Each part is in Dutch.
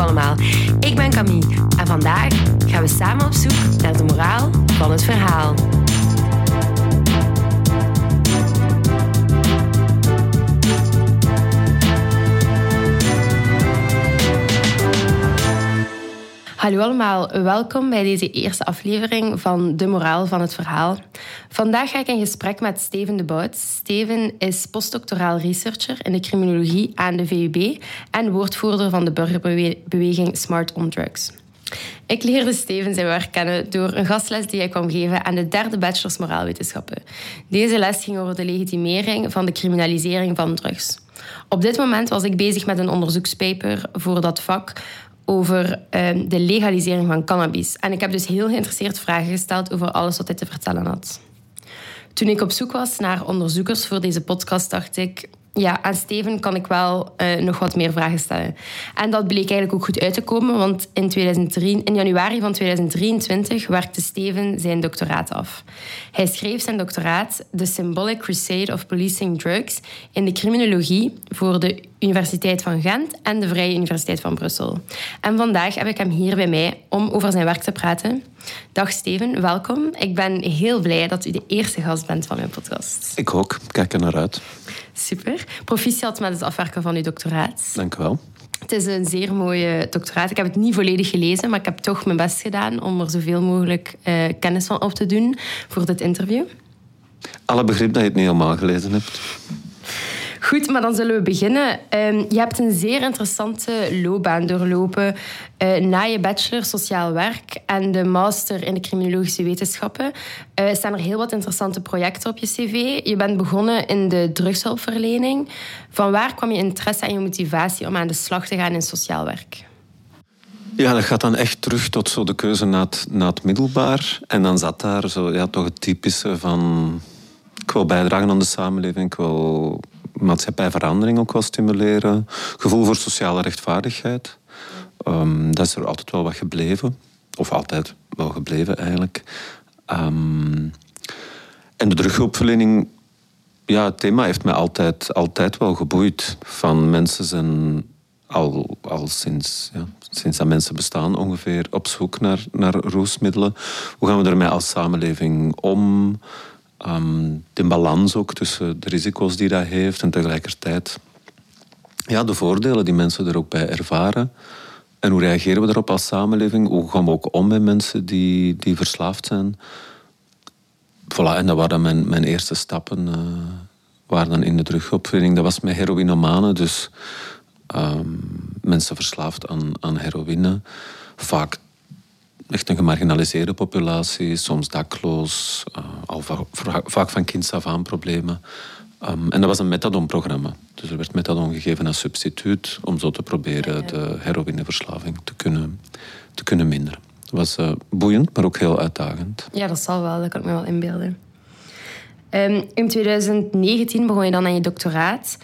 allemaal, ik ben Camille en vandaag gaan we samen op zoek naar de moraal van het verhaal. Hallo allemaal, welkom bij deze eerste aflevering van De Moraal van het Verhaal. Vandaag ga ik in gesprek met Steven de Bout. Steven is postdoctoraal researcher in de criminologie aan de VUB en woordvoerder van de burgerbeweging Smart on Drugs. Ik leerde Steven zijn werk kennen door een gastles die hij kwam geven aan de derde bachelors moraalwetenschappen. Deze les ging over de legitimering van de criminalisering van drugs. Op dit moment was ik bezig met een onderzoekspaper voor dat vak over ehm, de legalisering van cannabis. En ik heb dus heel geïnteresseerd vragen gesteld over alles wat hij te vertellen had. Toen ik op zoek was naar onderzoekers voor deze podcast, dacht ik, ja, aan Steven kan ik wel uh, nog wat meer vragen stellen. En dat bleek eigenlijk ook goed uit te komen, want in, 2003, in januari van 2023 werkte Steven zijn doctoraat af. Hij schreef zijn doctoraat The Symbolic Crusade of Policing Drugs in de criminologie voor de Universiteit van Gent en de Vrije Universiteit van Brussel. En vandaag heb ik hem hier bij mij om over zijn werk te praten. Dag Steven, welkom. Ik ben heel blij dat u de eerste gast bent van mijn podcast. Ik ook. Kijk er naar uit. Super. Proficiat met het afwerken van uw doctoraat. Dank u wel. Het is een zeer mooie doctoraat. Ik heb het niet volledig gelezen, maar ik heb toch mijn best gedaan om er zoveel mogelijk uh, kennis van op te doen voor dit interview. Alle begrip dat je het niet helemaal gelezen hebt. Goed, maar dan zullen we beginnen. Um, je hebt een zeer interessante loopbaan doorlopen uh, na je bachelor sociaal werk en de master in de criminologische wetenschappen. Uh, staan er heel wat interessante projecten op je cv. Je bent begonnen in de drugshulpverlening. Van waar kwam je interesse en je motivatie om aan de slag te gaan in sociaal werk? Ja, dat gaat dan echt terug tot zo de keuze na het, na het middelbaar. En dan zat daar zo, ja, toch het typische van... Ik wil bijdragen aan de samenleving, ik wil maatschappijverandering ook wel stimuleren. Gevoel voor sociale rechtvaardigheid. Um, dat is er altijd wel wat gebleven. Of altijd wel gebleven eigenlijk. Um, en de terughulpverlening, ja, het thema heeft mij altijd, altijd wel geboeid. Van mensen zijn al, al sinds, ja, sinds dat mensen bestaan ongeveer op zoek naar, naar roesmiddelen. Hoe gaan we ermee als samenleving om? Um, de balans ook tussen de risico's die dat heeft en tegelijkertijd ja, de voordelen die mensen er ook bij ervaren. En hoe reageren we daarop als samenleving? Hoe gaan we ook om met mensen die, die verslaafd zijn? Voilà, en dat waren mijn, mijn eerste stappen uh, waren dan in de terughulpverlening. Dat was met heroïnomanen, dus um, mensen verslaafd aan, aan heroïne. Vaak echt een gemarginaliseerde populatie, soms dakloos, uh, al vaak van kinds af aan problemen. Um, en dat was een methadonprogramma. Dus er werd methadon gegeven als substituut om zo te proberen de heroïneverslaving te kunnen, te kunnen minderen. Dat was uh, boeiend, maar ook heel uitdagend. Ja, dat zal wel. Dat kan ik me wel inbeelden. Um, in 2019 begon je dan aan je doctoraat.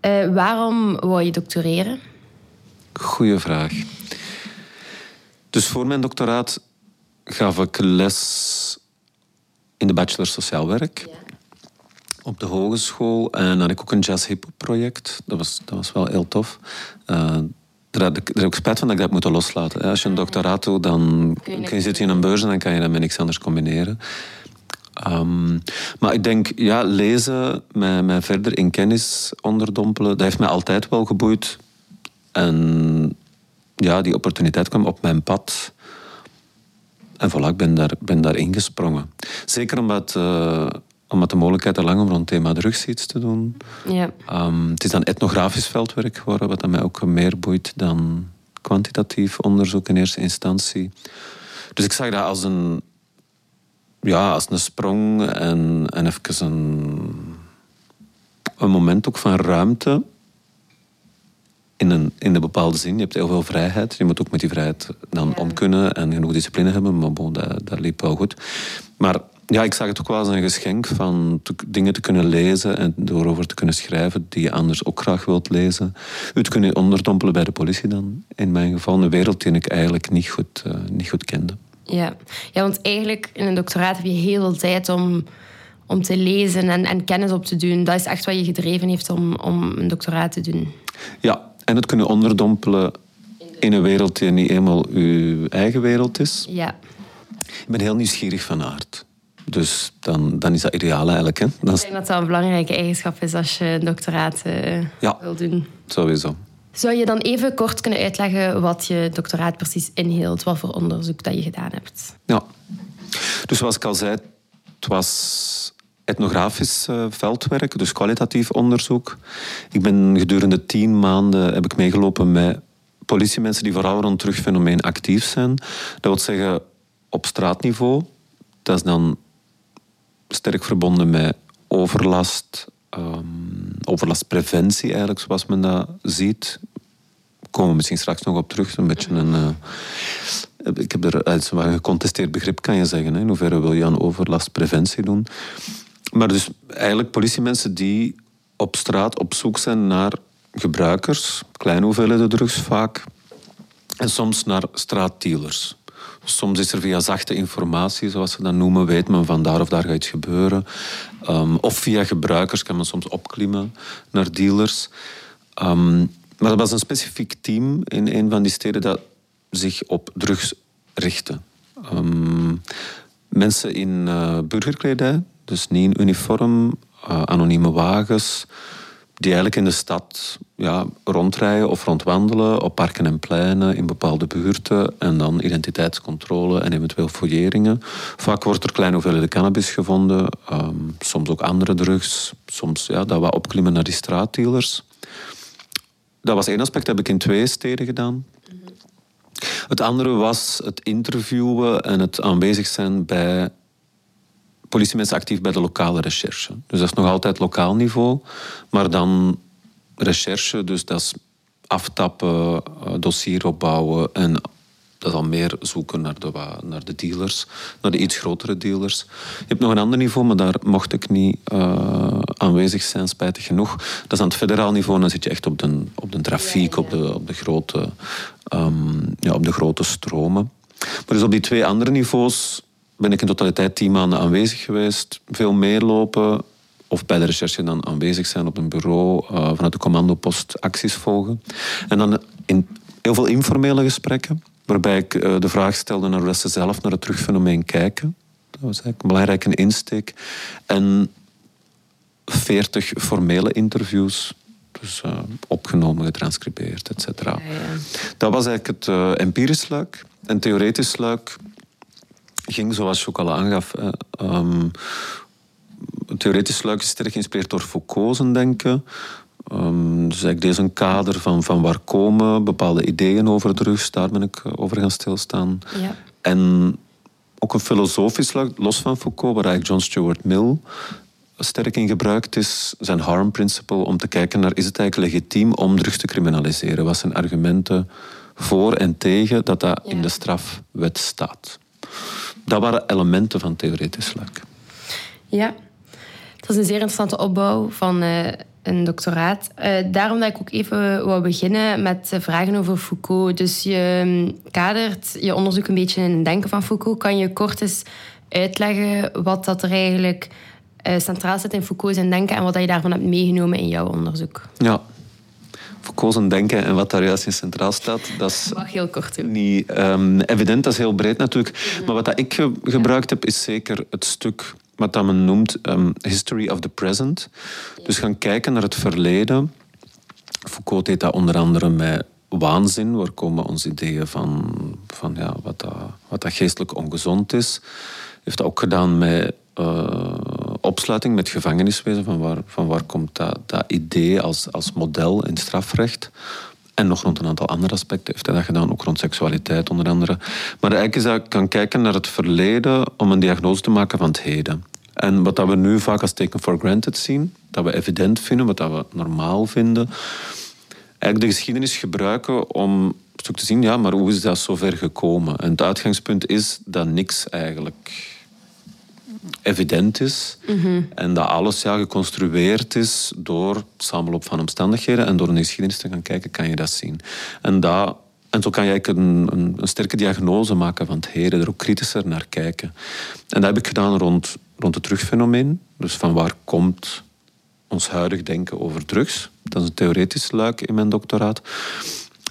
Uh, waarom wou je doctoreren? Goeie vraag. Dus voor mijn doctoraat gaf ik les in de bachelor sociaal werk. Op de hogeschool. En had ik ook een jazz-hip project. Dat was, dat was wel heel tof. Uh, daar heb, ik, daar heb ik spijt van dat ik dat moeten loslaten. Als je een doctoraat doet, dan kun je, zitten in een beurs en dan kan je dat met niks anders combineren. Um, maar ik denk, ja, lezen, mij, mij verder in kennis onderdompelen, dat heeft mij altijd wel geboeid. En ja, die opportuniteit kwam op mijn pad. En voilà, ik ben daar, ben daar ingesprongen. Zeker omdat, uh, omdat de mogelijkheid er lang om rond het thema drugs iets te doen. Ja. Um, het is dan etnografisch veldwerk geworden, wat mij ook meer boeit dan kwantitatief onderzoek in eerste instantie. Dus ik zag dat als een, ja, als een sprong en, en even een, een moment ook van ruimte in een, in een bepaalde zin. Je hebt heel veel vrijheid. Je moet ook met die vrijheid dan om kunnen en genoeg discipline hebben. Maar bon, dat, dat liep wel goed. Maar ja, ik zag het ook wel als een geschenk van dingen te kunnen lezen en doorover te kunnen schrijven die je anders ook graag wilt lezen. U te kunnen onderdompelen bij de politie dan, in mijn geval. Een wereld die ik eigenlijk niet goed, uh, niet goed kende. Ja. ja, want eigenlijk in een doctoraat heb je heel veel tijd om, om te lezen en, en kennis op te doen. Dat is echt wat je gedreven heeft om, om een doctoraat te doen. Ja, en het kunnen onderdompelen in een wereld die niet eenmaal uw eigen wereld is. Ja. Ik ben heel nieuwsgierig van aard. Dus dan, dan is dat ideaal eigenlijk. Hè? Dat Ik denk dat dat een belangrijke eigenschap is als je een doctoraat Ja. wil doen. sowieso. Zou je dan even kort kunnen uitleggen wat je doctoraat precies inhield? Wat voor onderzoek dat je gedaan hebt? Ja. Dus zoals ik al zei, het was etnografisch eh, veldwerk, dus kwalitatief onderzoek. Ik ben gedurende tien maanden heb ik meegelopen met politiemensen die vooral rond terugfenomeen actief zijn. Dat wil zeggen op straatniveau. Dat is dan sterk verbonden met overlast, ehm, overlastpreventie eigenlijk, zoals men dat ziet. Daar komen we misschien straks nog op terug. Een beetje een... eh, ik heb er een gecontesteerd begrip, kan je zeggen. Hè? In hoeverre wil je aan overlastpreventie doen? Maar dus eigenlijk politiemensen die op straat op zoek zijn naar gebruikers, kleine hoeveelheden drugs vaak, en soms naar straatdealers. Soms is er via zachte informatie, zoals ze dat noemen, weet men van daar of daar gaat iets gebeuren. Ehm, of via gebruikers kan men soms opklimmen naar dealers. Ehm, maar dat was een specifiek team in een van die steden dat zich op drugs richtte. Ehm, mensen in eh, burgerkledij, dus niet in uniform, eh, anonieme wagens, die eigenlijk in de stad ja, rondrijden of rondwandelen op parken en pleinen in bepaalde buurten en dan identiteitscontrole en eventueel fouilleringen. Vaak wordt er kleine hoeveelheden cannabis gevonden, ehm, soms ook andere drugs, soms ja, dat we opklimmen naar die straatdealers. Dat was één aspect, dat heb ik in twee steden gedaan. Het andere was het interviewen en het aanwezig zijn bij politiemensen actief bij de lokale recherche. Dus dat is nog altijd lokaal niveau, maar dan recherche, dus dat is aftappen, eh, dossier opbouwen en dat is al meer zoeken naar de, naar de dealers, naar de iets grotere dealers. Je hebt nog een ander niveau, maar daar mocht ik niet eh, aanwezig zijn, spijtig genoeg. Dat is aan het federaal niveau, dan zit je echt op de, op de trafiek, Op, de, op, de grote, ehm, ja, op de grote stromen. Maar dus op die twee andere niveaus ben ik in totaliteit tien maanden aanwezig geweest. Veel meelopen of bij de recherche dan aanwezig zijn op een bureau, eh, vanuit de commandopost acties volgen. En dan in heel veel informele gesprekken, waarbij ik eh, de vraag stelde naar hoe ze zelf naar het terugfenomeen kijken. Dat was eigenlijk een belangrijke insteek. En veertig formele interviews, dus eh, opgenomen, getranscribeerd, et cetera. Dat was eigenlijk het empirisch luik. En theoretisch luik ging, zoals je ook al aangaf, eh, ehm, theoretisch luik is sterk geïnspireerd door Foucault zijn denken. Ehm, dus eigenlijk deze een kader van, van waar komen bepaalde ideeën over drugs, daar ben ik eh, over gaan stilstaan. Ja. En ook een filosofisch luik, los van Foucault, waar eigenlijk John Stuart Mill sterk in gebruikt is, zijn harm principle, om te kijken naar is het eigenlijk legitiem om drugs te criminaliseren? Wat zijn argumenten voor en tegen dat dat in de strafwet staat? Dat waren elementen van theoretisch luik. Ja, dat is een zeer interessante opbouw van eh, een doctoraat. Eh, daarom dat ik ook even wou beginnen met eh, vragen over Foucault. Dus je mm, kadert je onderzoek een beetje in het denken van Foucault. Kan je kort eens uitleggen wat dat er eigenlijk centraal zit in Foucault zijn denken en wat dat je daarvan hebt meegenomen in jouw onderzoek? Ja. Foucault zijn denken en wat daar juist in centraal staat, dat is Mag heel kort doen. niet ehm, evident, dat is heel breed natuurlijk. Maar wat dat ik ge- gebruikt heb, is zeker het stuk wat dat men noemt ehm, History of the Present. Dus gaan kijken naar het verleden. Foucault deed dat onder andere met waanzin. Waar komen onze ideeën van, van ja, wat, dat, wat dat geestelijk ongezond is. Heeft dat ook gedaan met eh, opsluiting, met gevangeniswezen. Van waar, van waar komt dat, dat idee als, als model in strafrecht? En nog rond een aantal andere aspecten heeft hij dat gedaan, ook rond seksualiteit onder andere. Maar eigenlijk is dat kan kijken naar het verleden om een diagnose te maken van het heden. En wat dat we nu vaak als taken for granted zien, dat we evident vinden, wat dat we normaal vinden, eigenlijk de geschiedenis gebruiken om te zien, ja, maar hoe is dat zover gekomen? En het uitgangspunt is dat niks eigenlijk evident is. En dat alles ja, geconstrueerd is door het samenloop van omstandigheden. En door de geschiedenis te gaan kijken, kan je dat zien. En, dat, en zo kan je eigenlijk een, een, een sterke diagnose maken van het heden. Er ook kritischer naar kijken. En dat heb ik gedaan rond, rond het terugfenomeen. Dus van waar komt ons huidig denken over drugs? Dat is een theoretisch luik in mijn doctoraat.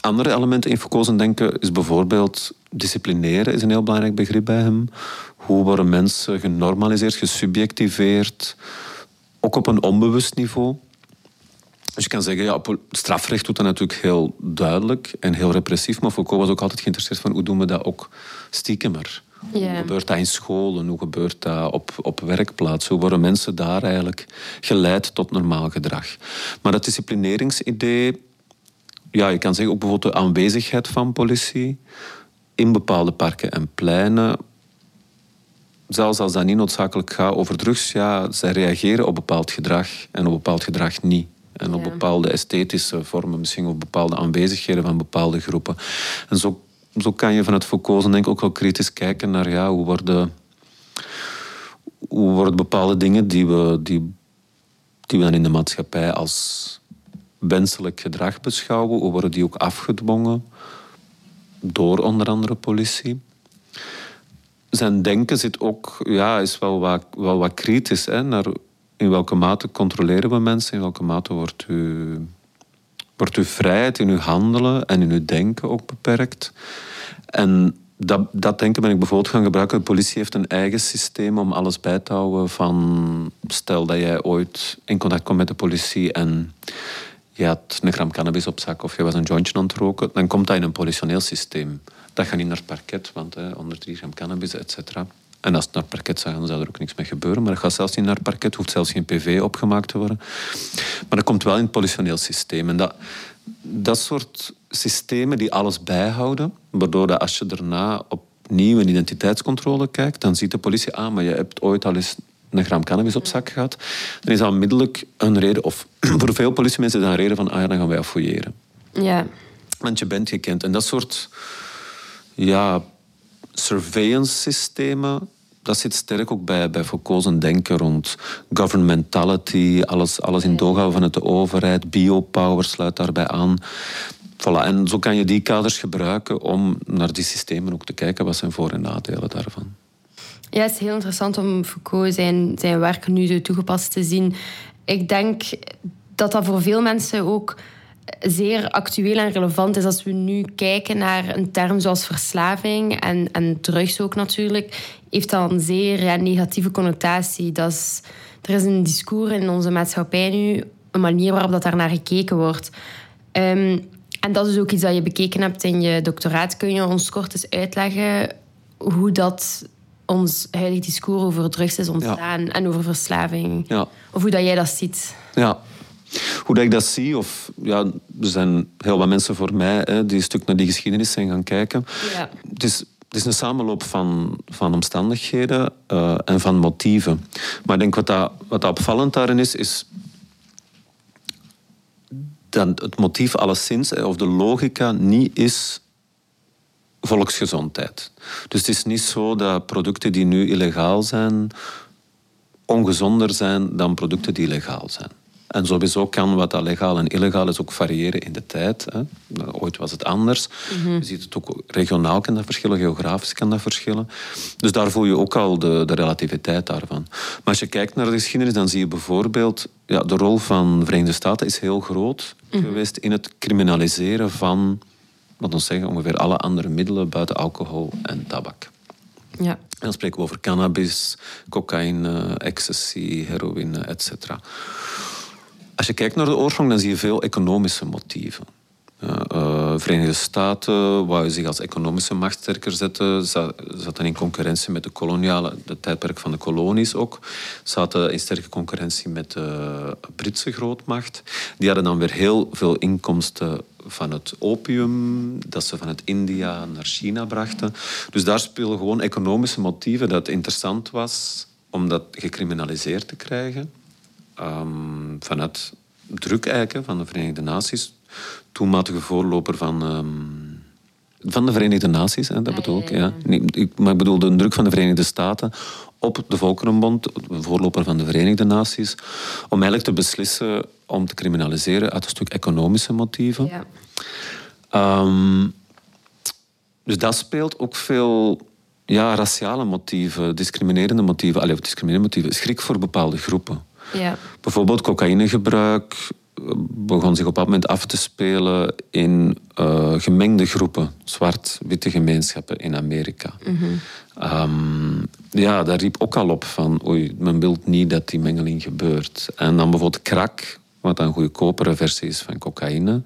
Andere elementen in Foucault's denken is bijvoorbeeld disciplineren is een heel belangrijk begrip bij hem. Hoe worden mensen genormaliseerd, gesubjectiveerd, ook op een onbewust niveau. Dus je kan zeggen, ja, strafrecht doet dat natuurlijk heel duidelijk en heel repressief, maar Foucault was ook altijd geïnteresseerd van hoe doen we dat ook stiekemer. Hoe gebeurt dat in scholen? Hoe gebeurt dat op, op werkplaatsen? Hoe worden mensen daar eigenlijk geleid tot normaal gedrag? Maar dat disciplineringsidee, ja, je kan zeggen ook bijvoorbeeld de aanwezigheid van politie in bepaalde parken en pleinen. Zelfs als dat niet noodzakelijk gaat over drugs, ja, zij reageren op bepaald gedrag en op bepaald gedrag niet. En op bepaalde esthetische vormen, misschien op bepaalde aanwezigheden van bepaalde groepen. En zo, zo kan je vanuit Foucault denk ik ook wel kritisch kijken naar ja, hoe worden, hoe worden bepaalde dingen die we, die, die we dan in de maatschappij als wenselijk gedrag beschouwen, hoe worden die ook afgedwongen door onder andere politie. Zijn denken zit ook, ja, is wel wat, wel wat kritisch hè, naar in welke mate controleren we mensen, in welke mate wordt, u, wordt uw vrijheid in uw handelen en in uw denken ook beperkt. En dat, dat denken ben ik bijvoorbeeld gaan gebruiken. De politie heeft een eigen systeem om alles bij te houden van... Stel dat jij ooit in contact komt met de politie en je had een gram cannabis op zak of je was een jointje aan het roken, dan komt dat in een politioneel systeem. Dat gaat niet naar het parket, want hè, onder 3 gram cannabis, et cetera. En als het naar het parket zou gaan, zou er ook niks mee gebeuren. Maar dat gaat zelfs niet naar het parket, hoeft zelfs geen PV opgemaakt te worden. Maar dat komt wel in het politioneel systeem. En dat, dat soort systemen die alles bijhouden, waardoor dat als je daarna opnieuw een identiteitscontrole kijkt, dan ziet de politie, ah, maar je hebt ooit al eens een gram cannabis op zak gehad, dan is dat onmiddellijk een reden, of voor veel politiemensen is dat een reden van, ah ja, dan gaan wij affouilleren. Ja. Want je bent gekend. En dat soort ja, surveillance systemen, dat zit sterk ook bij, bij Foucault's denken rond governmentality, alles, alles in doorgaan vanuit de overheid, biopower sluit daarbij aan. Voilà. En zo kan je die kaders gebruiken om naar die systemen ook te kijken, wat zijn voor- en nadelen daarvan. Ja, het is heel interessant om Foucault zijn, zijn werk nu zo toegepast te zien. Ik denk dat dat voor veel mensen ook zeer actueel en relevant is als we nu kijken naar een term zoals verslaving en, en drugs ook natuurlijk, heeft dat een zeer negatieve connotatie. Dat is, er is een discours in onze maatschappij nu, een manier waarop dat daar naar gekeken wordt. Ehm, en dat is ook iets dat je bekeken hebt in je doctoraat. Kun je ons kort eens uitleggen hoe dat ons huidige discours over drugs is ontstaan en over verslaving? Ja. Of hoe dat jij dat ziet? Ja, hoe dat ik dat zie, of ja, er zijn heel wat mensen voor mij hè, die een stuk naar die geschiedenis zijn gaan kijken. Ja. Het, is, het is een samenloop van, van omstandigheden uh, en van motieven. Maar ik denk wat dat, wat dat opvallend daarin is, is dat het motief alleszins, of de logica, niet is volksgezondheid. Dus het is niet zo dat producten die nu illegaal zijn ongezonder zijn dan producten die legaal zijn. En sowieso kan wat dat legaal en illegaal is ook variëren in de tijd. Hè. Ooit was het anders. Je ziet het ook regionaal kan dat verschillen, geografisch kan dat verschillen. Dus daar voel je ook al de, de relativiteit daarvan. Maar als je kijkt naar de geschiedenis, dan zie je bijvoorbeeld... Ja, de rol van de Verenigde Staten is heel groot geweest in het criminaliseren van... Wat ons zeggen, ongeveer alle andere middelen buiten alcohol en tabak. Ja. En dan spreken we over cannabis, cocaïne, ecstasy, heroïne, etc. Als je kijkt naar de oorsprong, dan zie je veel economische motieven. Uh, Verenigde Staten wou zich als economische macht sterker zetten, zaten in concurrentie met de koloniale, de tijdperk van de kolonies ook, zaten in sterke concurrentie met de Britse grootmacht. Die hadden dan weer heel veel inkomsten van het opium dat ze vanuit India naar China brachten. Dus daar spelen gewoon economische motieven dat het interessant was om dat gecriminaliseerd te krijgen um, vanuit druk eigenlijk, van de Verenigde Naties, toenmatige voorloper van, um, van de Verenigde Naties, hè, dat bedoel ik. Ja. ik. Maar ik bedoel de druk van de Verenigde Staten op de Volkerenbond, de voorloper van de Verenigde Naties, om eigenlijk te beslissen om te criminaliseren uit een stuk economische motieven. Ja. Um, dus dat speelt ook veel ja, raciale motieven, discriminerende motieven, allee, discriminerende motieven, schrik voor bepaalde groepen. Ja. Bijvoorbeeld cocaïnegebruik begon zich op dat moment af te spelen in uh, gemengde groepen, zwart-witte gemeenschappen in Amerika. Mm ja, daar riep ook al op van, oei, men wil niet dat die mengeling gebeurt. En dan bijvoorbeeld krak, wat een goedkopere versie is van cocaïne,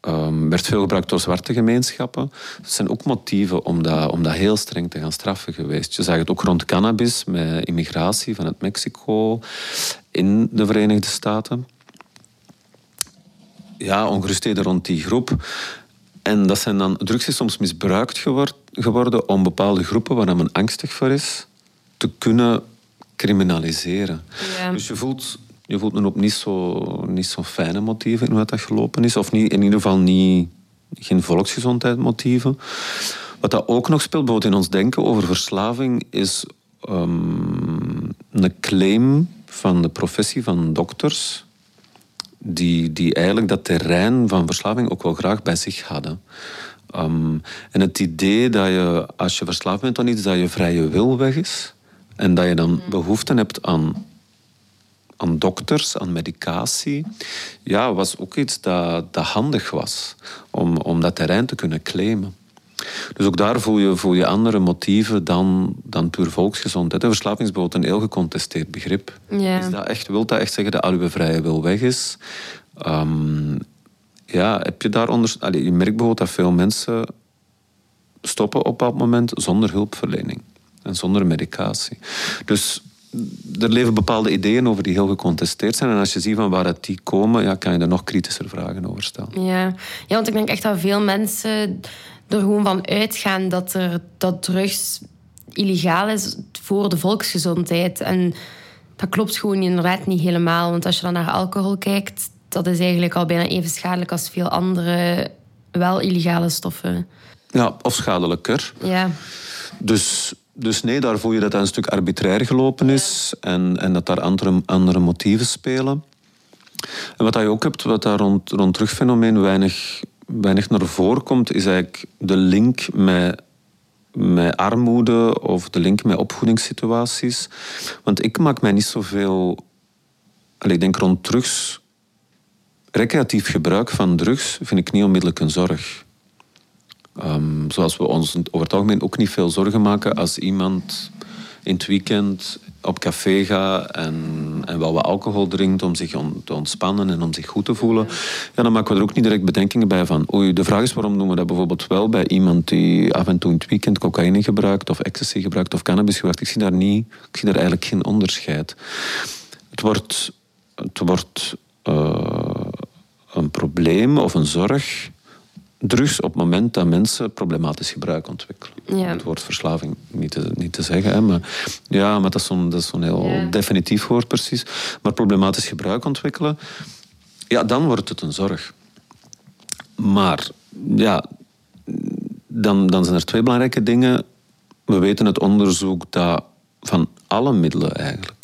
um, werd veel gebruikt door zwarte gemeenschappen. Dat zijn ook motieven om dat, om dat heel streng te gaan straffen geweest. Je zag het ook rond cannabis, met immigratie vanuit Mexico in de Verenigde Staten. Ja, ongerustheden rond die groep. En dat zijn dan, drugs is soms misbruikt geworden om bepaalde groepen waar men angstig voor is, te kunnen criminaliseren. Ja. Dus je voelt je voelt me op niet zo, niet zo fijne motieven in hoe dat gelopen is. Of niet, in ieder geval niet, geen volksgezondheidsmotieven. Wat dat ook nog speelt, bijvoorbeeld in ons denken over verslaving, is um, een claim van de professie van dokters, die, die eigenlijk dat terrein van verslaving ook wel graag bij zich hadden. Um, en het idee dat je, als je verslaafd bent aan iets, dat je vrije wil weg is. En dat je dan behoefte hebt aan aan dokters, aan medicatie, ja, was ook iets dat, dat handig was om, om dat terrein te kunnen claimen. Dus ook daar voel je, voel je andere motieven dan, dan puur volksgezondheid. Verslaving is bijvoorbeeld een heel gecontesteerd begrip. Ja. Is dat echt, wil dat echt zeggen dat al je vrije wil weg is? Um, ja, heb je daar onder... je merkt bijvoorbeeld dat veel mensen stoppen op dat moment zonder hulpverlening en zonder medicatie. Dus er leven bepaalde ideeën over die heel gecontesteerd zijn. En als je ziet van waar die komen, ja, kan je er nog kritischer vragen over stellen. Ja. ja, want ik denk echt dat veel mensen er gewoon van uitgaan dat, er, dat drugs illegaal is voor de volksgezondheid. En dat klopt gewoon inderdaad niet helemaal. Want als je dan naar alcohol kijkt, dat is eigenlijk al bijna even schadelijk als veel andere wel illegale stoffen. Ja, of schadelijker. Ja. Dus dus nee, daar voel je dat dat een stuk arbitrair gelopen is en, en dat daar andere, andere motieven spelen. En wat je ook hebt, wat daar rond, rond terugfenomeen weinig, weinig naar voren komt, is eigenlijk de link met, met armoede of de link met opvoedingssituaties. Want ik maak mij niet zoveel... Ik denk rond drugs... Recreatief gebruik van drugs vind ik niet onmiddellijk een zorg. Um, zoals we ons over het algemeen ook niet veel zorgen maken als iemand in het weekend op café gaat en, en wel wat alcohol drinkt om zich te ontspannen en om zich goed te voelen, ja, dan maken we er ook niet direct bedenkingen bij van oei, de vraag is waarom doen we dat bijvoorbeeld wel bij iemand die af en toe in het weekend cocaïne gebruikt of ecstasy gebruikt of cannabis gebruikt. Ik zie daar, niet, ik zie daar eigenlijk geen onderscheid. Het wordt, het wordt uh, een probleem of een zorg drugs op het moment dat mensen problematisch gebruik ontwikkelen. Ja. Het woord verslaving niet te, niet te zeggen, hè, maar, ja, maar dat is zo'n zo heel definitief woord precies. Maar problematisch gebruik ontwikkelen, ja, dan wordt het een zorg. Maar ja, dan, dan zijn er twee belangrijke dingen. We weten het onderzoek dat van alle middelen eigenlijk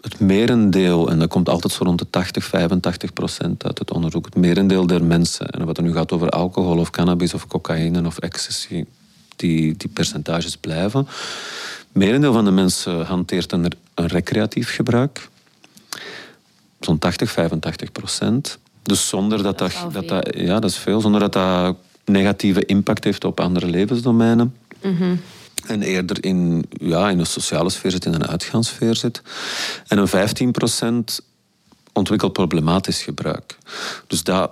het merendeel, en dat komt altijd zo rond de 80, 85 procent uit het onderzoek, het merendeel der mensen, en wat er nu gaat over alcohol of cannabis of cocaïne of ecstasy, die, die percentages blijven. Het merendeel van de mensen hanteert een, een recreatief gebruik. Zo'n 80, 85 procent. Dus zonder dat dat, dat, dat, ja, dat is veel, zonder dat dat negatieve impact heeft op andere levensdomeinen. Mm en eerder in, ja, in de sociale sfeer zit, in een uitgaansfeer zit. En een 15% ontwikkelt problematisch gebruik. Dus dat,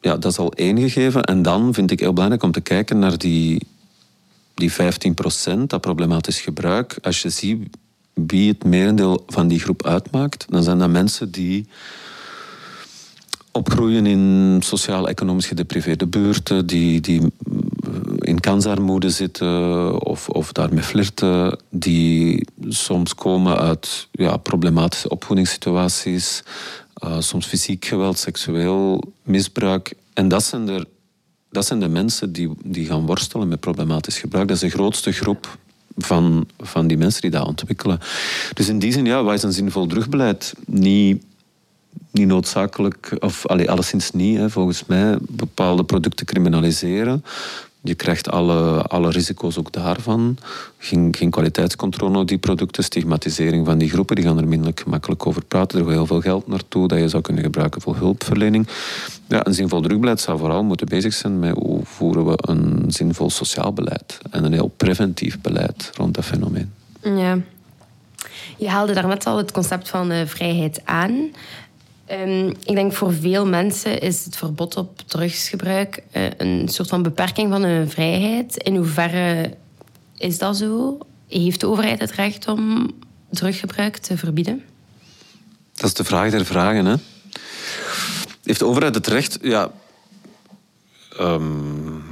ja, dat is al één gegeven. En dan vind ik heel belangrijk om te kijken naar die, die 15%, dat problematisch gebruik. Als je ziet wie het merendeel van die groep uitmaakt, dan zijn dat mensen die opgroeien in sociaal-economisch gedepriveerde buurten, die, die in kansarmoede zitten of, of daarmee flirten, die soms komen uit ja, problematische opvoedingssituaties, uh, soms fysiek geweld, seksueel misbruik. En dat zijn, er, dat zijn de mensen die, die gaan worstelen met problematisch gebruik. Dat is de grootste groep van, van die mensen die dat ontwikkelen. Dus in die zin, ja, wat is een zinvol drugbeleid? Niet niet noodzakelijk, of allee, alleszins niet, hè, volgens mij, bepaalde producten criminaliseren Je krijgt alle, alle risico's ook daarvan. Geen, geen kwaliteitscontrole op die producten, stigmatisering van die groepen. Die gaan er minder gemakkelijk over praten. Er gaat heel veel geld naartoe dat je zou kunnen gebruiken voor hulpverlening. Ja, een zinvol drugbeleid zou vooral moeten bezig zijn met hoe voeren we een zinvol sociaal beleid. En een heel preventief beleid rond dat fenomeen. Ja. Je haalde daarnet al het concept van uh, vrijheid aan. Um, ik denk voor veel mensen is het verbod op drugsgebruik uh, een soort van beperking van hun vrijheid. In hoeverre is dat zo? Heeft de overheid het recht om druggebruik te verbieden? Dat is de vraag der vragen. Hè? Heeft de overheid het recht? Ja, um,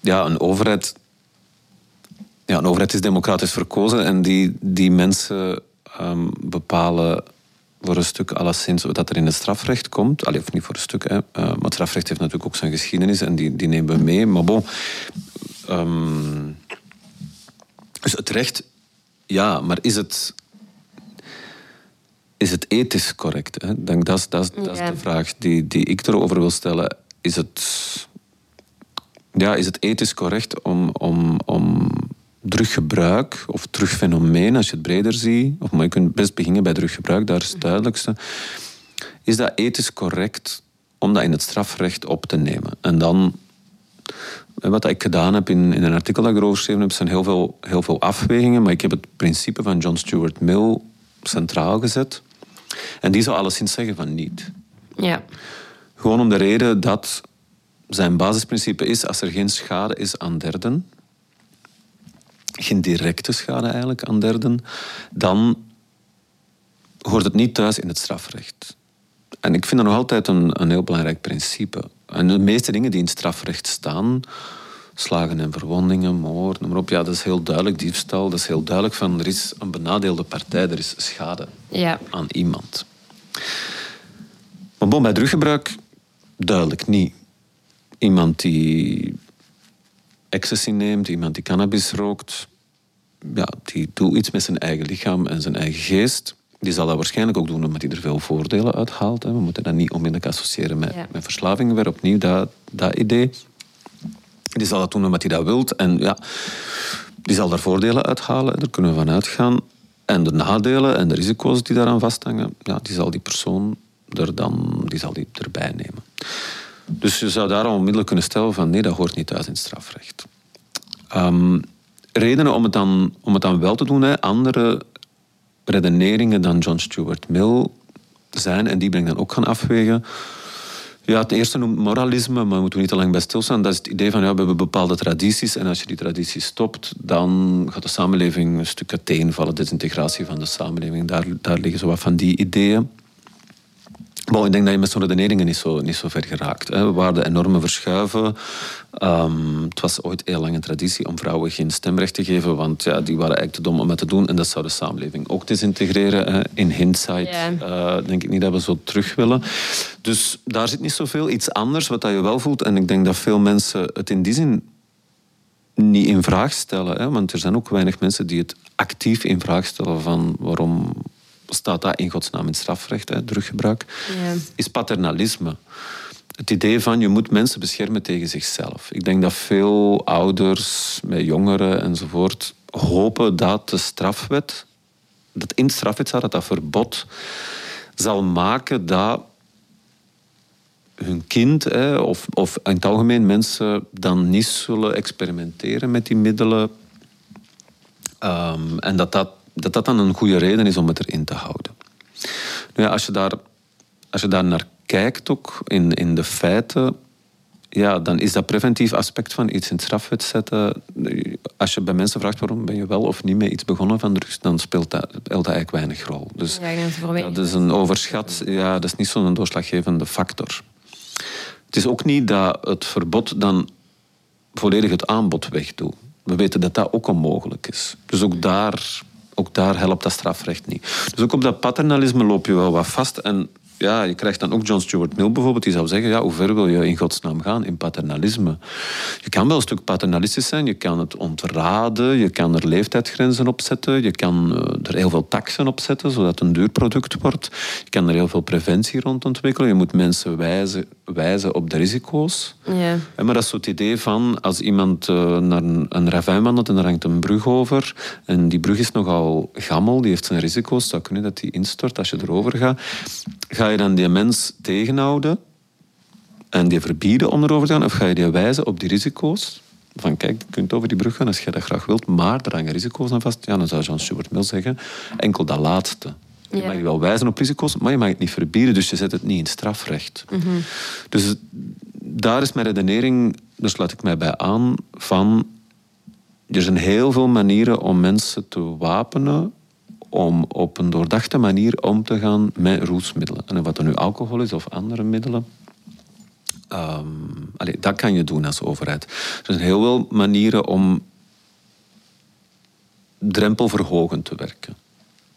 ja een overheid ja, een overheid is democratisch verkozen en die, die mensen um, bepalen voor een stuk alleszins wat er in het strafrecht komt. Allee, of niet voor een stuk, hè. Uh, maar het strafrecht heeft natuurlijk ook zijn geschiedenis en die, die nemen we mee. Maar bon, um, dus het recht, ja, maar is het, is het ethisch correct? Hè? Denk, dat, is, dat, is, dat is de vraag die, die ik erover wil stellen. Is het, ja, is het ethisch correct om, om, om druggebruik of drugfenomeen, als je het breder ziet, of maar je kunt best beginnen bij druggebruik, daar is het duidelijkste. Is dat ethisch correct om dat in het strafrecht op te nemen? En dan, wat ik gedaan heb in, in een artikel dat ik erover geschreven heb, zijn heel veel, heel veel afwegingen, maar ik heb het principe van John Stuart Mill centraal gezet. En die zou alleszins zeggen van niet. Ja. Gewoon om de reden dat zijn basisprincipe is, als er geen schade is aan derden, geen directe schade eigenlijk aan derden, dan hoort het niet thuis in het strafrecht. En ik vind dat nog altijd een, een heel belangrijk principe. En de meeste dingen die in het strafrecht staan, slagen en verwondingen, moord, noem maar op, ja, dat is heel duidelijk diefstal. Dat is heel duidelijk van er is een benadeelde partij, er is schade ja. aan iemand. Maar bon, bij druggebruik duidelijk niet. Iemand die ecstasy neemt, iemand die cannabis rookt, ja, die doet iets met zijn eigen lichaam en zijn eigen geest. Die zal dat waarschijnlijk ook doen omdat hij er veel voordelen uit haalt. Hè. We moeten dat niet onmiddellijk associëren met, met verslaving. Weer opnieuw dat, dat idee. Die zal dat doen omdat hij dat wilt. En ja, die zal daar voordelen uithalen. Daar kunnen we van uitgaan. En de nadelen en de risico's die daaraan vasthangen, ja, die zal die persoon er dan die zal die erbij nemen. Dus je zou daarom onmiddellijk kunnen stellen van nee, dat hoort niet thuis in het strafrecht. Um, redenen om het dan, om het dan wel te doen, hè, andere redeneringen dan John Stuart Mill zijn, en die ben ik dan ook gaan afwegen. Ja, het eerste noemt moralisme, maar moeten we niet te lang bij stilstaan. Dat is het idee van, ja, we hebben bepaalde tradities en als je die tradities stopt, dan gaat de samenleving een stuk uiteenvallen. Desintegratie van de samenleving, daar, daar liggen zo wat van die ideeën. Bon, ik denk dat je met zo'n redeneringen niet zo, niet zo ver geraakt. Hè. We waren enorme verschuiven. Um, het was ooit heel lang een traditie om vrouwen geen stemrecht te geven, want ja, die waren eigenlijk te dom om het te doen. En dat zou de samenleving ook desintegreren. Hè. In hindsight yeah. uh, denk ik niet dat we zo terug willen. Dus daar zit niet zoveel. Iets anders wat dat je wel voelt. En ik denk dat veel mensen het in die zin niet in vraag stellen. Hè. Want er zijn ook weinig mensen die het actief in vraag stellen van waarom staat dat in godsnaam in strafrecht, hè, druggebruik, ja. is paternalisme. Het idee van je moet mensen beschermen tegen zichzelf. Ik denk dat veel ouders met jongeren enzovoort hopen dat de strafwet, dat in de strafwet staat dat dat verbod zal maken dat hun kind hè, of, of in het algemeen mensen dan niet zullen experimenteren met die middelen. Um, en dat dat dat dat dan een goede reden is om het erin te houden. Nu ja, als, je daar, als je daar naar kijkt, ook in, in de feiten, ja, dan is dat preventief aspect van iets in het strafwet zetten. Als je bij mensen vraagt waarom ben je wel of niet met iets begonnen van drugs, dan speelt dat, speelt dat eigenlijk weinig rol. Dus ja, dat is een overschat, ja, dat is niet zo'n doorslaggevende factor. Het is ook niet dat het verbod dan volledig het aanbod wegdoet. We weten dat dat ook onmogelijk is. Dus ook daar ook daar helpt dat strafrecht niet. Dus ook op dat paternalisme loop je wel wat vast. En ja, je krijgt dan ook John Stuart Mill bijvoorbeeld, die zou zeggen, ja, hoe ver wil je in godsnaam gaan in paternalisme? Je kan wel een stuk paternalistisch zijn, je kan het ontraden, je kan er leeftijdsgrenzen op zetten, je kan eh, er heel veel taxen op zetten, zodat het een duur product wordt. Je kan er heel veel preventie rond ontwikkelen. Je moet mensen wijzen, wijzen op de risico's. Ja. Maar dat is zo het idee van, als iemand uh, naar een, een ravijn wandelt en er hangt een brug over, en die brug is nogal gammel, die heeft zijn risico's, het zou kunnen dat die instort als je erover gaat, ga je dan die mens tegenhouden en die verbieden om erover te gaan? Of ga je die wijzen op die risico's? Van kijk, je kunt over die brug gaan als je dat graag wilt, maar er hangen risico's aan vast. Ja, dan zou Jean Stuart Mill zeggen, enkel dat laatste. Je mag je wel wijzen op risico's, maar je mag het niet verbieden, dus je zet het niet in strafrecht. Dus daar is mijn redenering, daar sluit ik mij bij aan, van er zijn heel veel manieren om mensen te wapenen om op een doordachte manier om te gaan met roesmiddelen. En wat er nu alcohol is of andere middelen, um, dat kan je doen als overheid. Er zijn heel veel manieren om drempelverhogend te werken.